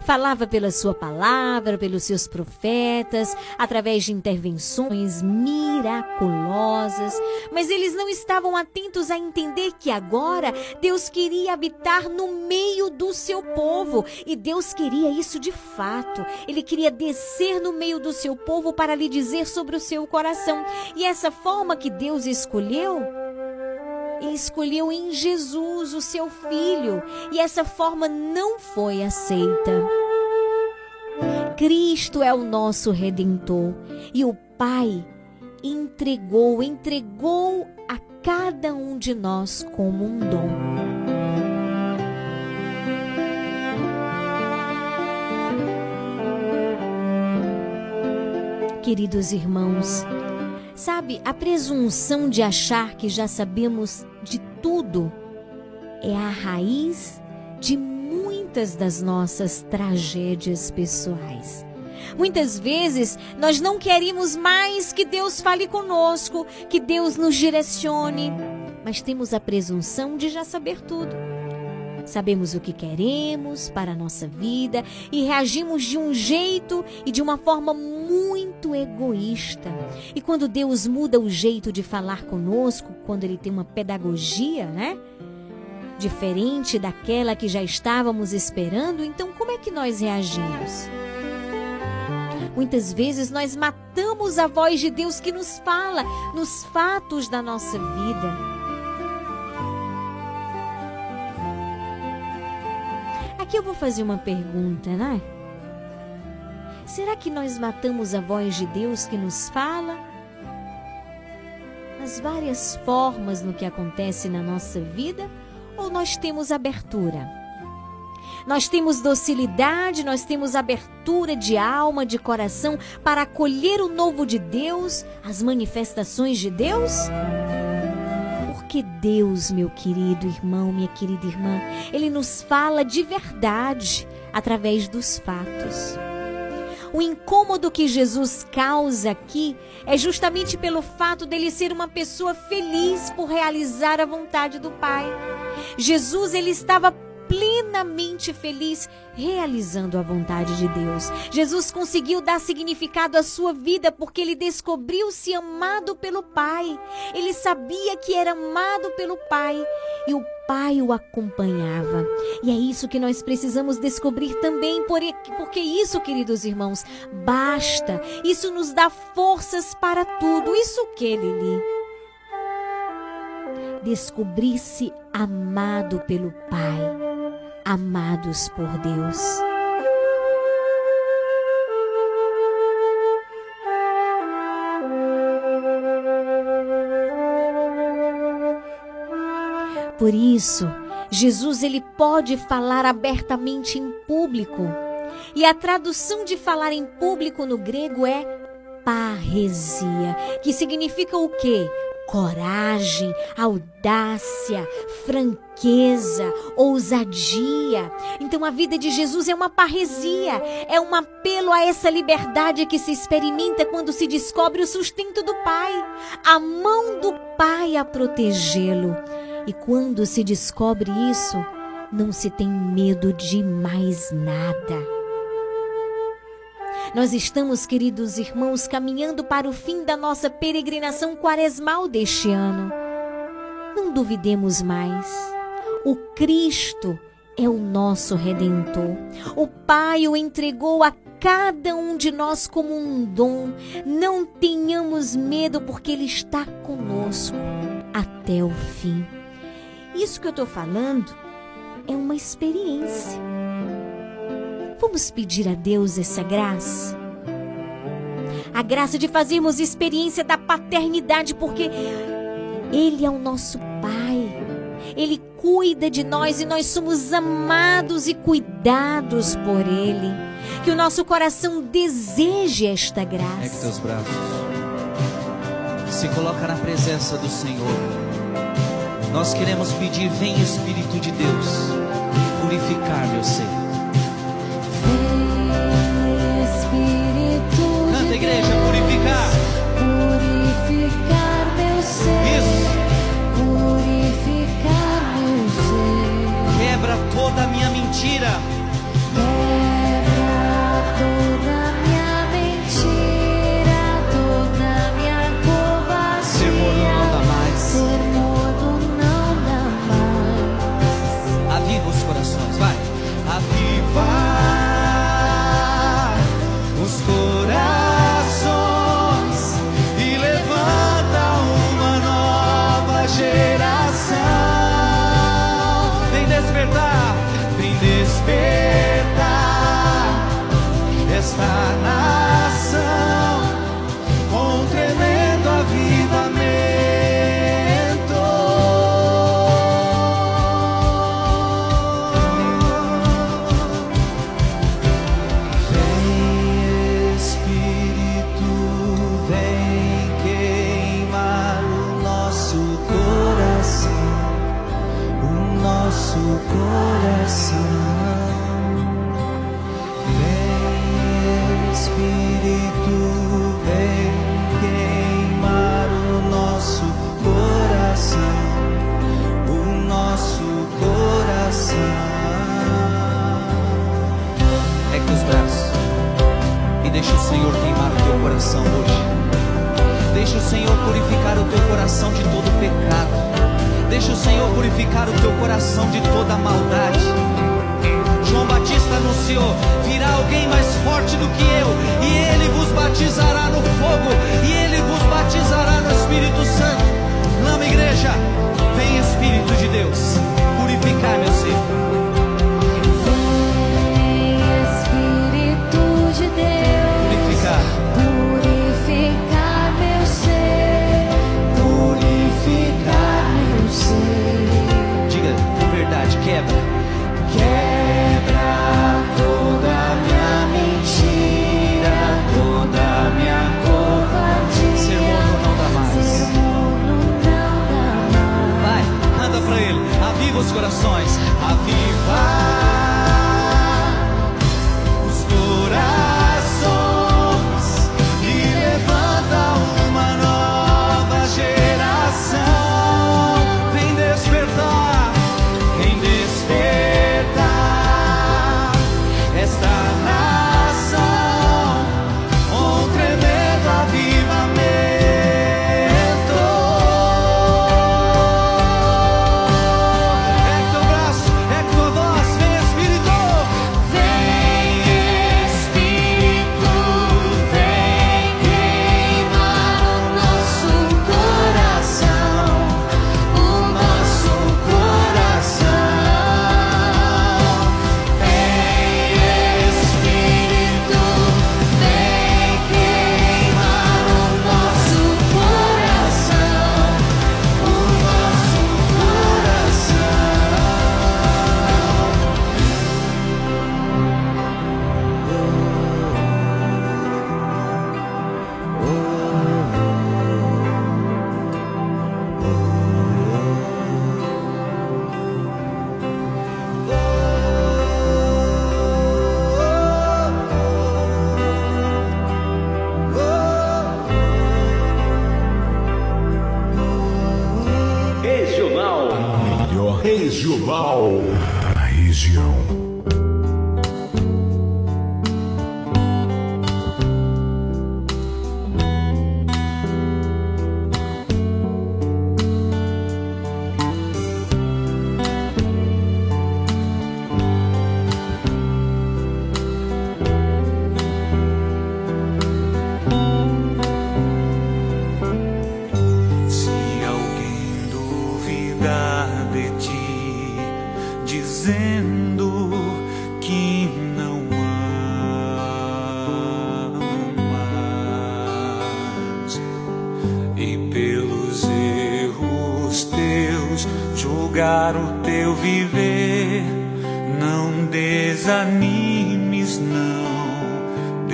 Falava pela sua palavra, pelos seus profetas, através de intervenções miraculosas, mas eles não estavam atentos a entender que agora Deus queria habitar no meio do seu povo e Deus queria isso de fato. Ele queria descer no meio do seu povo para lhe dizer sobre o seu coração. E essa forma que Deus escolheu ele escolheu em Jesus, o seu filho, e essa forma não foi aceita. Cristo é o nosso redentor e o Pai entregou, entregou a cada um de nós como um dom. Queridos irmãos, Sabe, a presunção de achar que já sabemos de tudo é a raiz de muitas das nossas tragédias pessoais. Muitas vezes nós não queremos mais que Deus fale conosco, que Deus nos direcione, mas temos a presunção de já saber tudo. Sabemos o que queremos para a nossa vida e reagimos de um jeito e de uma forma muito egoísta. E quando Deus muda o jeito de falar conosco, quando Ele tem uma pedagogia, né? Diferente daquela que já estávamos esperando, então como é que nós reagimos? Muitas vezes nós matamos a voz de Deus que nos fala nos fatos da nossa vida. Aqui eu vou fazer uma pergunta, né? Será que nós matamos a voz de Deus que nos fala? Nas várias formas no que acontece na nossa vida? Ou nós temos abertura? Nós temos docilidade, nós temos abertura de alma, de coração para acolher o novo de Deus, as manifestações de Deus? Porque Deus, meu querido irmão, minha querida irmã, Ele nos fala de verdade através dos fatos. O incômodo que Jesus causa aqui é justamente pelo fato dele ser uma pessoa feliz por realizar a vontade do Pai. Jesus ele estava plenamente feliz realizando a vontade de Deus. Jesus conseguiu dar significado à sua vida porque ele descobriu-se amado pelo Pai. Ele sabia que era amado pelo Pai e o Pai o acompanhava. E é isso que nós precisamos descobrir também, por- porque isso, queridos irmãos, basta. Isso nos dá forças para tudo. Isso que, Lili? Descobrir-se amado pelo Pai, amados por Deus. Por isso, Jesus ele pode falar abertamente em público. E a tradução de falar em público no grego é parresia, que significa o quê? Coragem, audácia, franqueza, ousadia. Então a vida de Jesus é uma parresia, é um apelo a essa liberdade que se experimenta quando se descobre o sustento do Pai, a mão do Pai a protegê-lo. E quando se descobre isso, não se tem medo de mais nada. Nós estamos, queridos irmãos, caminhando para o fim da nossa peregrinação quaresmal deste ano. Não duvidemos mais. O Cristo é o nosso redentor. O Pai o entregou a cada um de nós como um dom. Não tenhamos medo, porque Ele está conosco até o fim. Isso que eu estou falando é uma experiência. Vamos pedir a Deus essa graça? A graça de fazermos experiência da paternidade, porque Ele é o nosso Pai. Ele cuida de nós e nós somos amados e cuidados por Ele. Que o nosso coração deseje esta graça. teus braços. Se coloca na presença do Senhor. Nós queremos pedir, vem Espírito de Deus, purificar meu ser. Igreja, purificar. Purificar meu ser. Isso. Purificar meu ser. Quebra toda a minha mentira. Quebra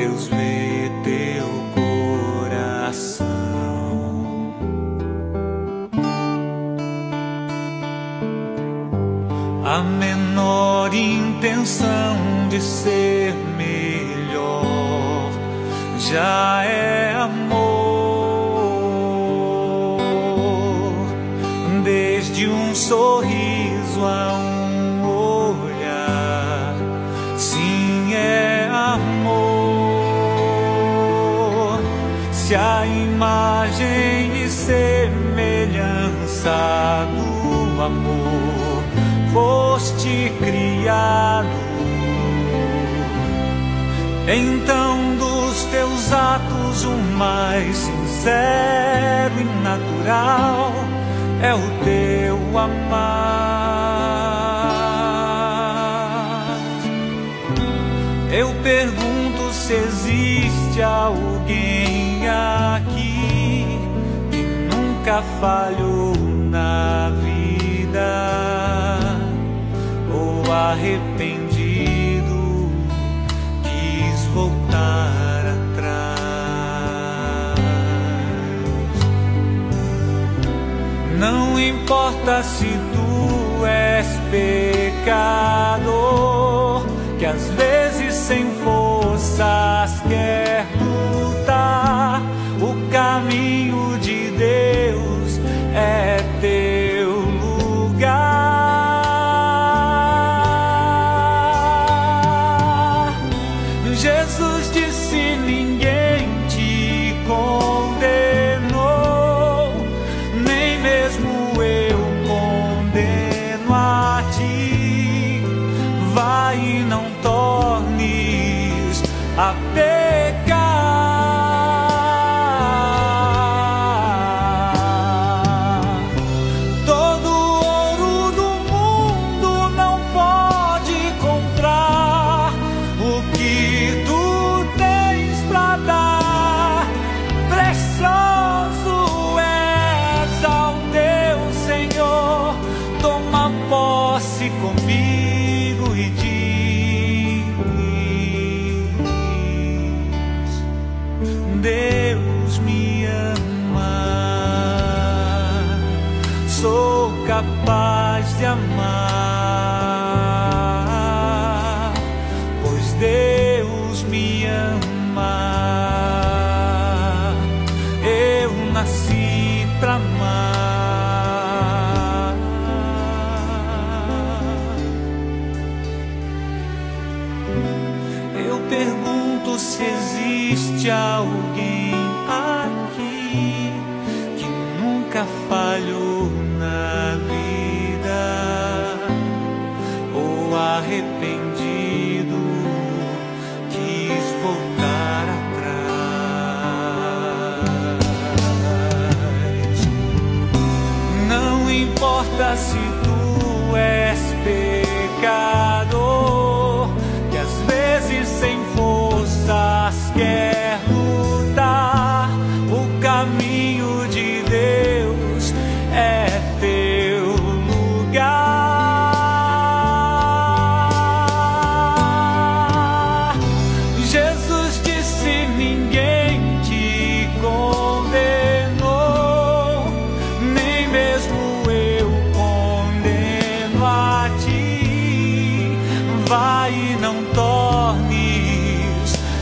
Deus vê teu coração. criado. Então, dos teus atos, o mais sincero e natural é o teu amar. Eu pergunto se existe alguém aqui que nunca falhou arrependido quis voltar atrás. Não importa se tu és pecador, que às vezes sem forças quer.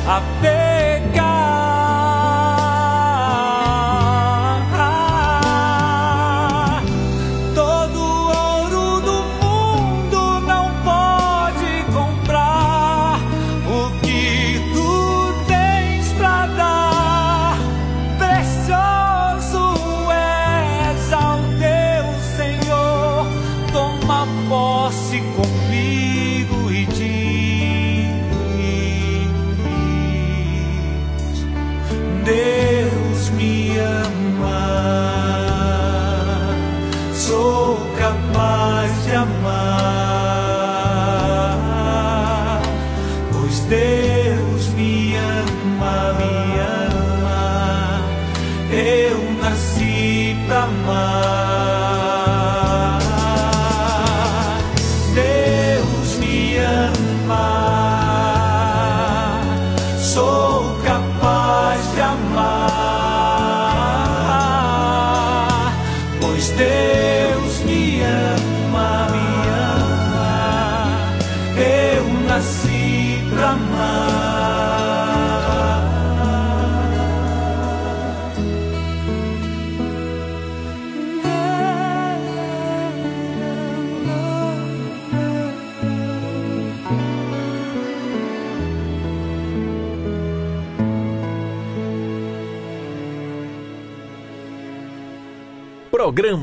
apenas.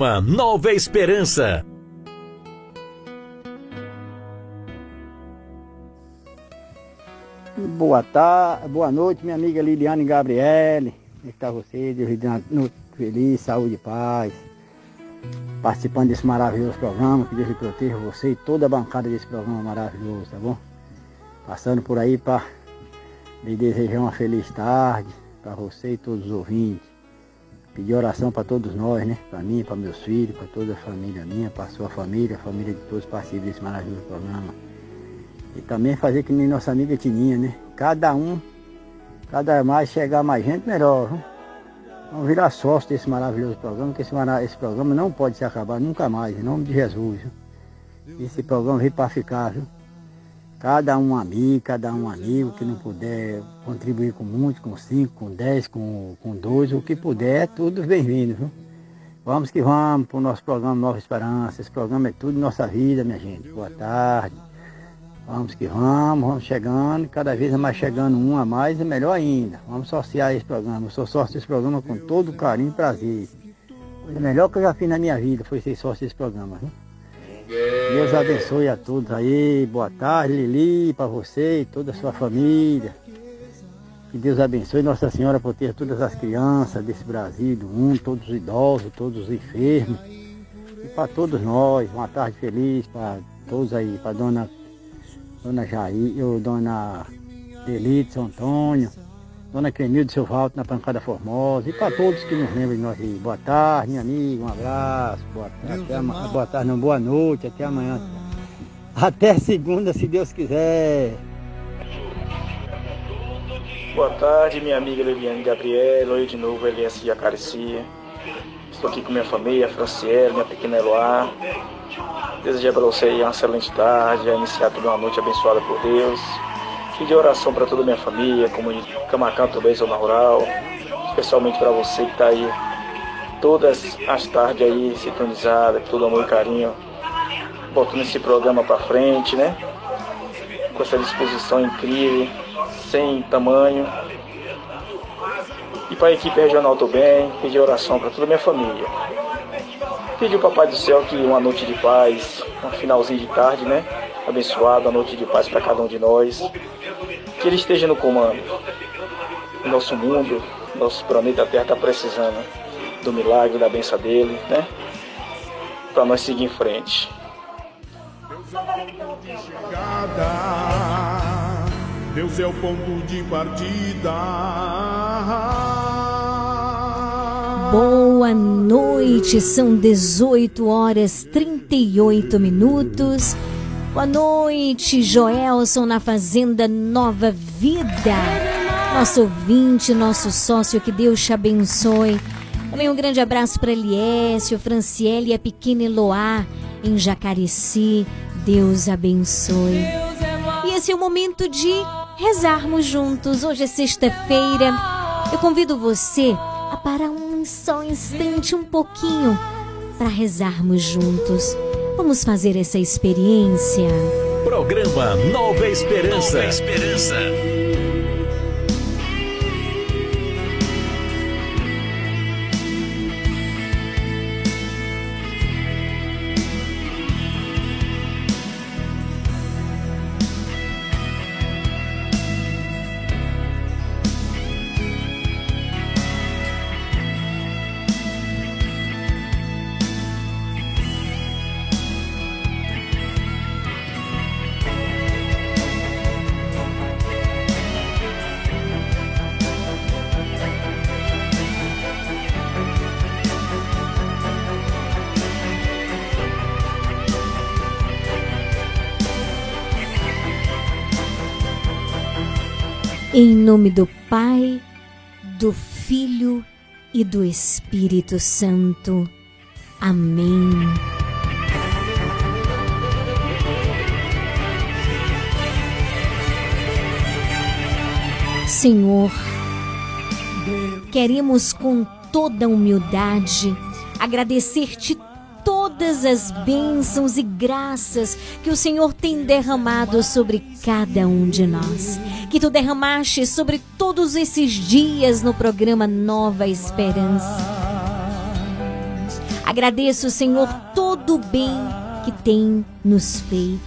Programa Nova Esperança. Boa tarde, boa noite, minha amiga Liliane Gabriele. Como é está você? Deus lhe feliz, saúde e paz. Participando desse maravilhoso programa, que Deus lhe proteja você e toda a bancada desse programa maravilhoso, tá bom? Passando por aí para lhe desejar uma feliz tarde para você e todos os ouvintes. Pedir oração para todos nós, né? Para mim, para meus filhos, para toda a família minha, para sua família, a família de todos participam desse maravilhoso programa. E também fazer que nem nossa amiga Tininha, né? Cada um, cada mais chegar mais gente, melhor. Viu? Vamos virar sócio desse maravilhoso programa, que esse, esse programa não pode se acabar nunca mais, em nome de Jesus. Viu? Esse programa veio para ficar, viu? Cada um amigo, cada um amigo que não puder contribuir com muito, com cinco, com dez, com, com dois, o que puder, tudo bem-vindo? Vamos que vamos para o nosso programa Nova Esperança. Esse programa é tudo nossa vida, minha gente. Boa tarde. Vamos que vamos, vamos chegando, cada vez mais chegando um a mais, é melhor ainda. Vamos associar esse programa. Eu sou sócio desse programa com todo carinho e prazer. Coisa melhor que eu já fiz na minha vida foi ser sócio desse programa. Viu? Deus abençoe a todos aí. Boa tarde, Lili, para você e toda a sua família. Que Deus abençoe Nossa Senhora por ter todas as crianças desse Brasil, do mundo, todos os idosos, todos os enfermos. E para todos nós, uma tarde feliz para todos aí, para dona Dona Jair, ou Dona Delite, São Antônio, Dona Cremildo, seu Valto na Pancada Formosa, e para todos que nos lembram de nós aí. Boa tarde, minha amiga, um abraço, boa tarde, até ama- boa tarde, não, boa noite, até amanhã. Até segunda, se Deus quiser. Boa tarde, minha amiga Liliane Gabriela. Oi de novo, Elias de Acaricia. Estou aqui com minha família, Franciele, minha pequena Eloá. Desejar para você uma excelente tarde, a iniciar toda uma noite abençoada por Deus. Pedir oração para toda a minha família, comunidade Camacão também, Zona Rural. Especialmente para você que está aí todas as tardes aí sintonizada, todo amor e carinho, botando esse programa para frente, né? Com essa disposição incrível, sem tamanho. E para a equipe regional também, pedir oração para toda a minha família. Pedir ao Papai do Céu que uma noite de paz, um finalzinho de tarde, né? Abençoado, uma noite de paz para cada um de nós. Que Ele esteja no comando. Nosso mundo, nosso planeta Terra está precisando do milagre, da benção dele, né? Para nós seguir em frente. Deus é o ponto de partida. Boa noite, são 18 horas 38 minutos. Boa noite, Joelson na Fazenda Nova Vida. Nosso ouvinte, nosso sócio, que Deus te abençoe. Também um grande abraço para Eliécio, Franciele e a pequena Eloá em Jacareci. Deus abençoe. E esse é o momento de rezarmos juntos. Hoje é sexta-feira. Eu convido você a parar um só instante, um pouquinho, para rezarmos juntos. Vamos fazer essa experiência. Programa Nova Esperança. Nova Esperança. Em nome do Pai, do Filho e do Espírito Santo. Amém. Senhor, queremos com toda humildade agradecer-te todas as bênçãos e graças que o Senhor tem derramado sobre cada um de nós. Que tu derramaste sobre todos esses dias no programa Nova Esperança. Agradeço, Senhor, todo o bem que tem nos feito.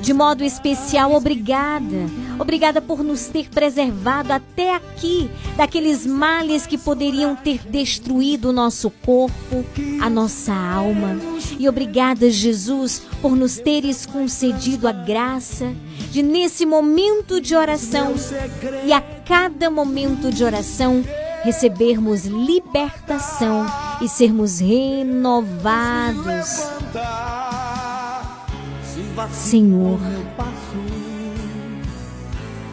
De modo especial, obrigada. Obrigada por nos ter preservado até aqui daqueles males que poderiam ter destruído o nosso corpo, a nossa alma. E obrigada, Jesus, por nos teres concedido a graça de, nesse momento de oração e a cada momento de oração, recebermos libertação e sermos renovados. Senhor,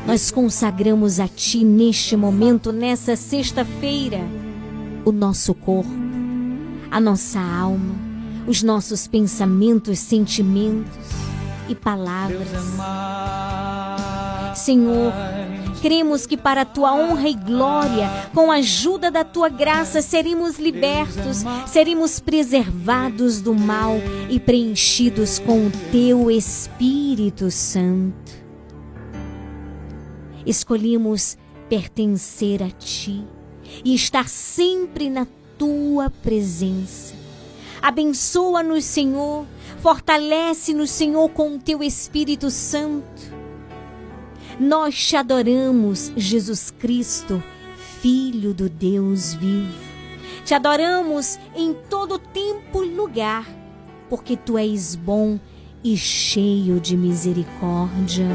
nós consagramos a Ti neste momento, nessa sexta-feira, o nosso corpo, a nossa alma, os nossos pensamentos, sentimentos e palavras. Senhor, cremos que para a tua honra e glória, com a ajuda da tua graça, seremos libertos, seremos preservados do mal e preenchidos com o teu Espírito Santo. Escolhemos pertencer a ti e estar sempre na tua presença. Abençoa-nos, Senhor, fortalece-nos, Senhor, com o teu Espírito Santo. Nós te adoramos, Jesus Cristo, Filho do Deus vivo. Te adoramos em todo tempo e lugar, porque tu és bom e cheio de misericórdia.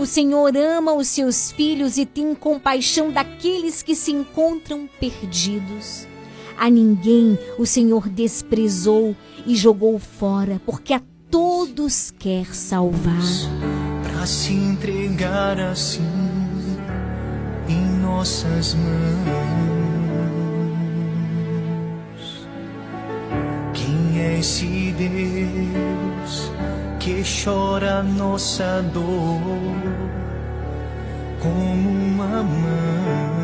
O Senhor ama os seus filhos e tem compaixão daqueles que se encontram perdidos. A ninguém o Senhor desprezou e jogou fora, porque a todos quer salvar. Pra se entregar assim em nossas mãos. Quem é esse Deus que chora nossa dor como uma mãe?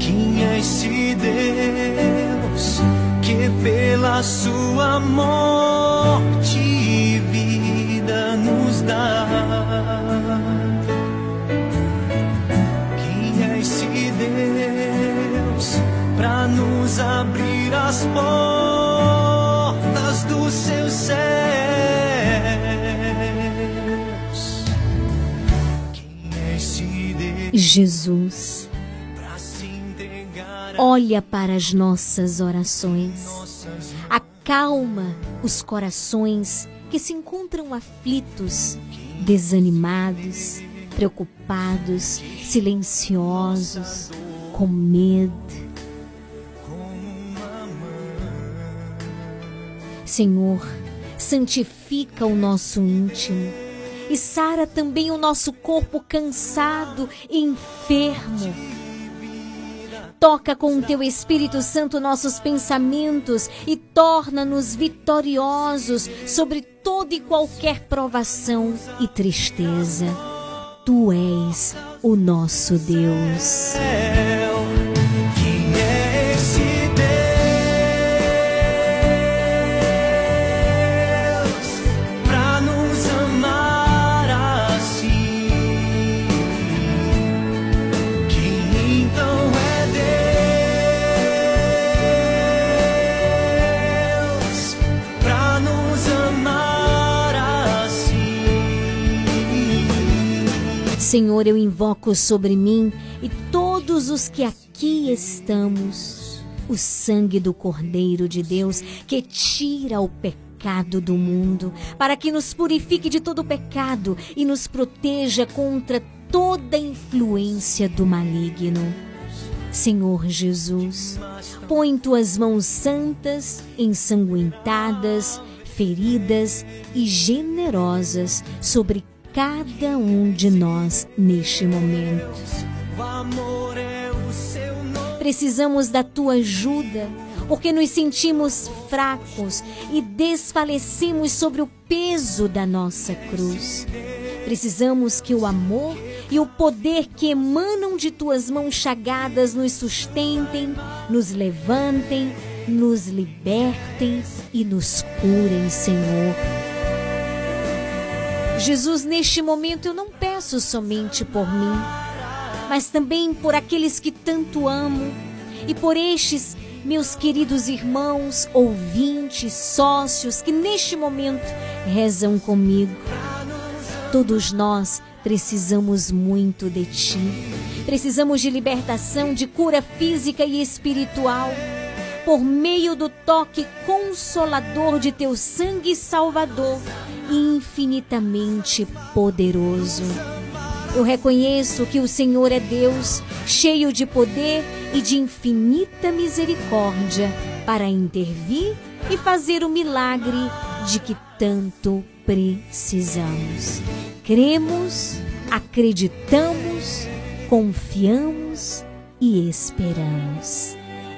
Quem é esse Deus que pela sua morte e vida nos dá? Quem é esse Deus para nos abrir as portas dos seus céus? Jesus, olha para as nossas orações. Acalma os corações que se encontram aflitos, desanimados, preocupados, silenciosos, com medo. Senhor, santifica o nosso íntimo e sara também o nosso corpo cansado e enfermo. Toca com o teu Espírito Santo nossos pensamentos e torna-nos vitoriosos sobre toda e qualquer provação e tristeza. Tu és o nosso Deus. Senhor, eu invoco sobre mim e todos os que aqui estamos o sangue do Cordeiro de Deus que tira o pecado do mundo, para que nos purifique de todo pecado e nos proteja contra toda influência do maligno. Senhor Jesus, põe tuas mãos santas, ensanguentadas, feridas e generosas sobre cada um de nós neste momento. Precisamos da tua ajuda, porque nos sentimos fracos e desfalecemos sobre o peso da nossa cruz. Precisamos que o amor e o poder que emanam de tuas mãos chagadas nos sustentem, nos levantem, nos libertem e nos curem, Senhor. Jesus, neste momento eu não peço somente por mim, mas também por aqueles que tanto amo e por estes meus queridos irmãos, ouvintes, sócios que neste momento rezam comigo. Todos nós precisamos muito de Ti. Precisamos de libertação, de cura física e espiritual. Por meio do toque consolador de Teu sangue salvador, infinitamente poderoso. Eu reconheço que o Senhor é Deus, cheio de poder e de infinita misericórdia, para intervir e fazer o milagre de que tanto precisamos. Cremos, acreditamos, confiamos e esperamos.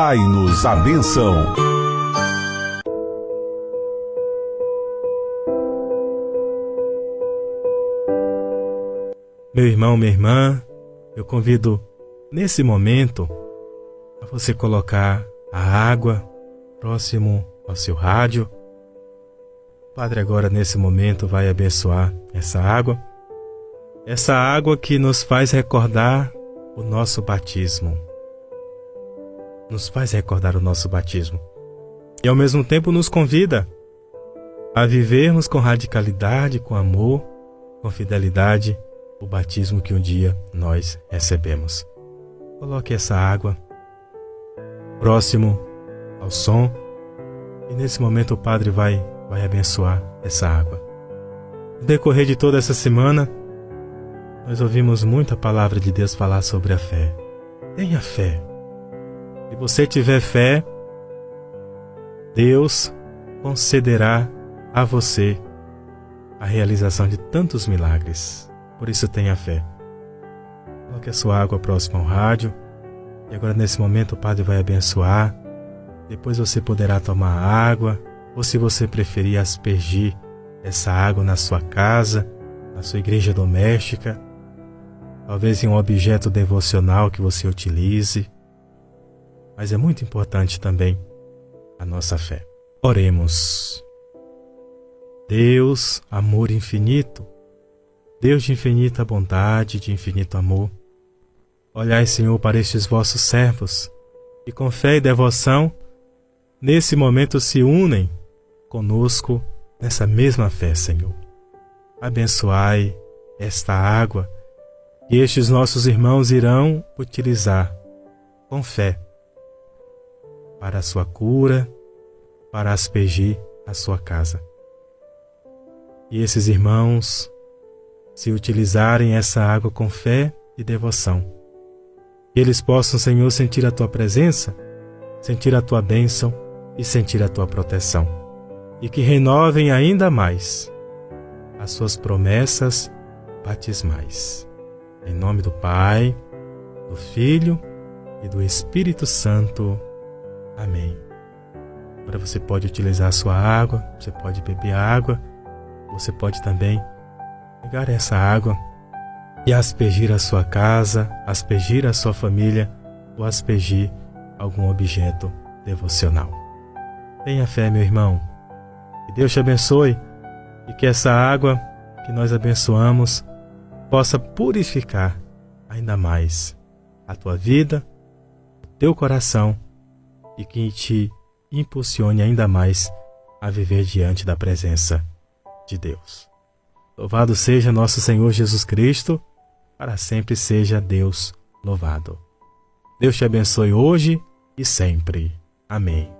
Dai-nos a benção. Meu irmão, minha irmã, eu convido nesse momento a você colocar a água próximo ao seu rádio. O Padre agora nesse momento vai abençoar essa água. Essa água que nos faz recordar o nosso batismo. Nos faz recordar o nosso batismo. E ao mesmo tempo nos convida a vivermos com radicalidade, com amor, com fidelidade o batismo que um dia nós recebemos. Coloque essa água próximo ao som e nesse momento o Padre vai, vai abençoar essa água. No decorrer de toda essa semana, nós ouvimos muita palavra de Deus falar sobre a fé. Tenha fé. Se você tiver fé, Deus concederá a você a realização de tantos milagres. Por isso tenha fé. Coloque a sua água próxima ao rádio. E agora nesse momento o Padre vai abençoar. Depois você poderá tomar água, ou se você preferir aspergir essa água na sua casa, na sua igreja doméstica, talvez em um objeto devocional que você utilize. Mas é muito importante também a nossa fé. Oremos. Deus, amor infinito, Deus de infinita bondade, de infinito amor, olhai, Senhor, para estes vossos servos, que com fé e devoção, nesse momento se unem conosco nessa mesma fé, Senhor. Abençoai esta água que estes nossos irmãos irão utilizar com fé para a sua cura, para aspergir a sua casa. E esses irmãos, se utilizarem essa água com fé e devoção, que eles possam, Senhor, sentir a tua presença, sentir a tua bênção e sentir a tua proteção, e que renovem ainda mais as suas promessas batismais. Em nome do Pai, do Filho e do Espírito Santo. Amém. Agora você pode utilizar a sua água, você pode beber água, você pode também pegar essa água e aspergir a sua casa, aspergir a sua família ou aspergir algum objeto devocional. Tenha fé, meu irmão. Que Deus te abençoe e que essa água que nós abençoamos possa purificar ainda mais a tua vida, o teu coração e que te impulsione ainda mais a viver diante da presença de Deus. Louvado seja nosso Senhor Jesus Cristo, para sempre seja Deus louvado. Deus te abençoe hoje e sempre. Amém.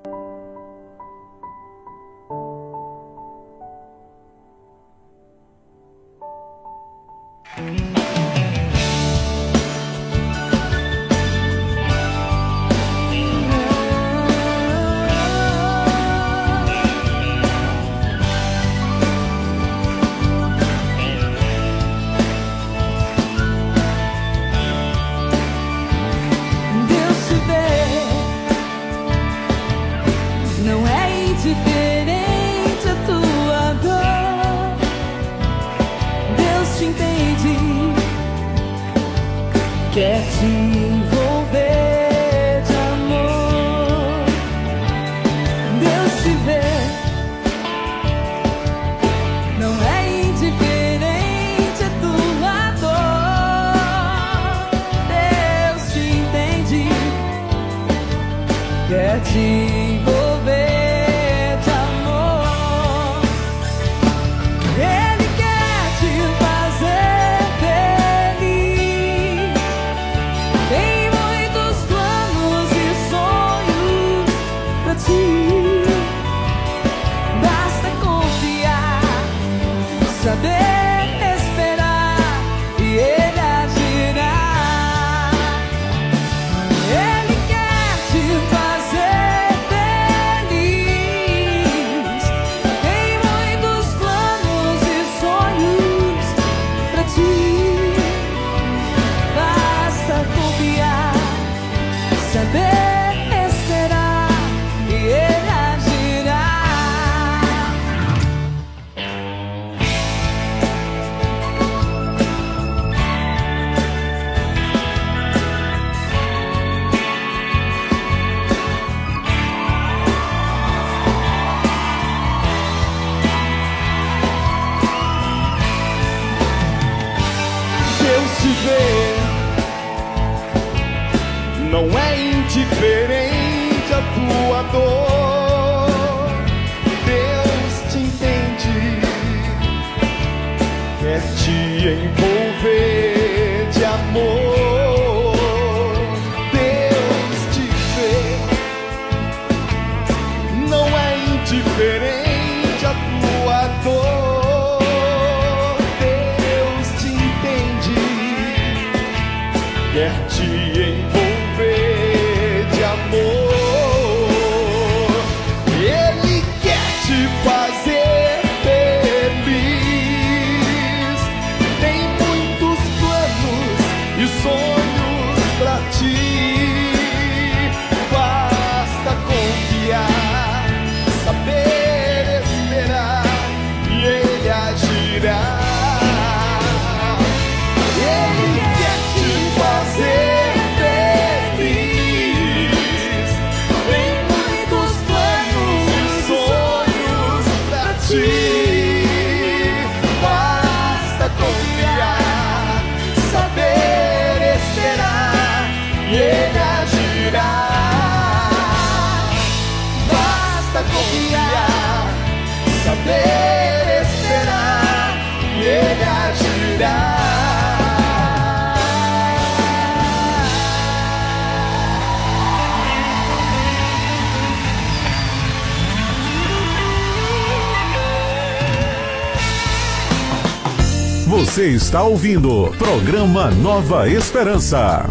Você está ouvindo programa Nova Esperança.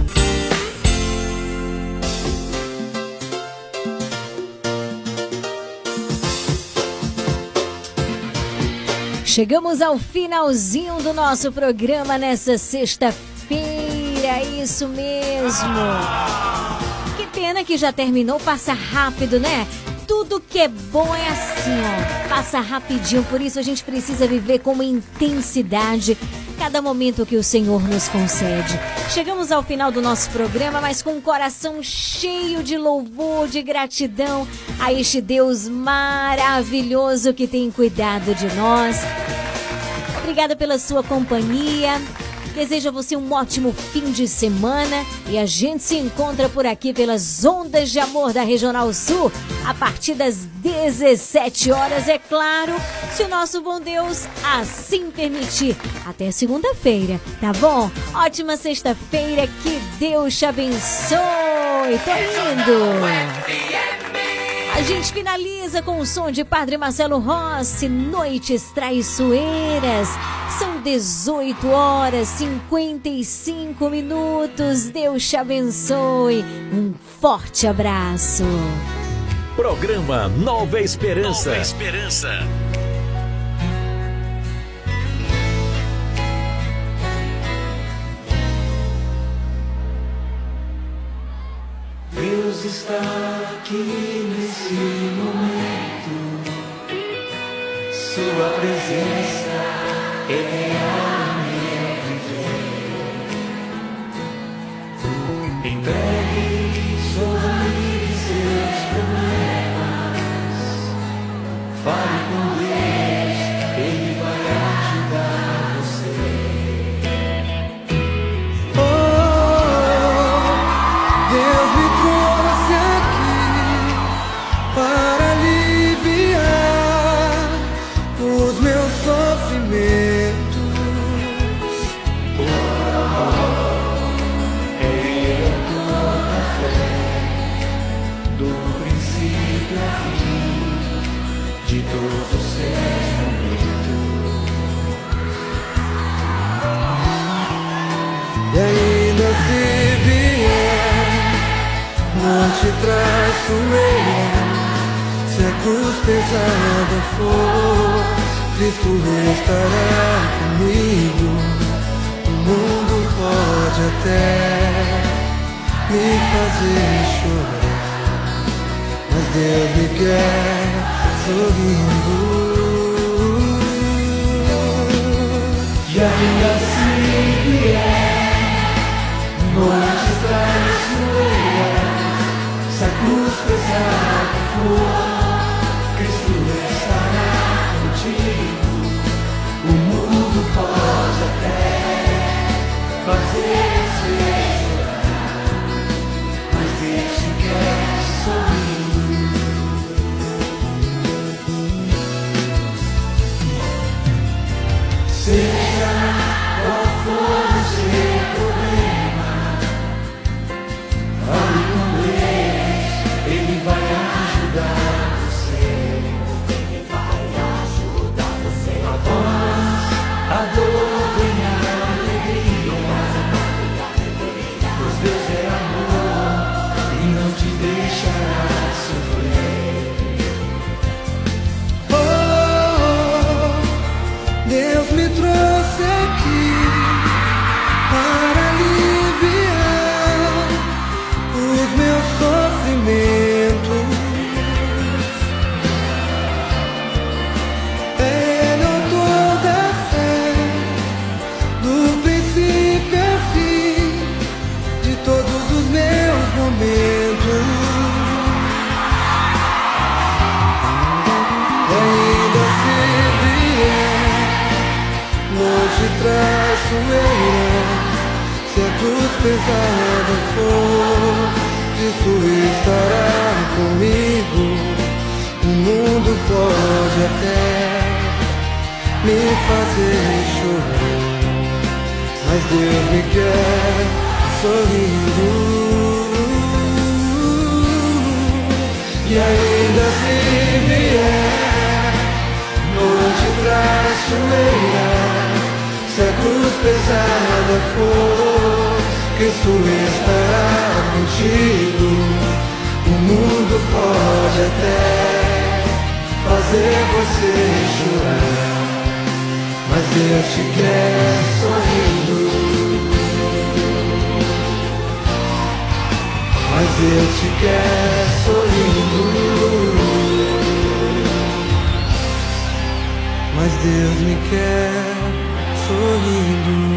Chegamos ao finalzinho do nosso programa nessa sexta-feira, isso mesmo. Que pena que já terminou, passa rápido, né? Tudo que é bom é assim, ó. Passa rapidinho, por isso a gente precisa viver com intensidade cada momento que o Senhor nos concede. Chegamos ao final do nosso programa, mas com o coração cheio de louvor, de gratidão a este Deus maravilhoso que tem cuidado de nós. Obrigada pela sua companhia. Desejo a você um ótimo fim de semana e a gente se encontra por aqui pelas ondas de amor da Regional Sul a partir das 17 horas, é claro, se o nosso bom Deus assim permitir. Até segunda-feira, tá bom? Ótima sexta-feira, que Deus te abençoe. Tô indo. A gente finaliza com o som de Padre Marcelo Rossi, Noites Traiçoeiras. São 18 horas 55 minutos. Deus te abençoe. Um forte abraço. Programa Nova Esperança. Nova Esperança. Deus está aqui nesse momento. Sua presença é pesada for, Cristo estará comigo. O mundo pode até me fazer chorar, mas Deus me quer sorrindo. E ainda assim vier cruz pesada for, Cristo estará comigo. O mundo pode até me fazer chorar, mas Deus me quer sorrindo. E ainda se vier noite traiçoeira, se a cruz pesada for, Cristo estará contigo. O mundo pode até fazer você chorar, mas Deus te quer sorrindo. Mas Deus te quer sorrindo. Mas Deus me quer sorrindo.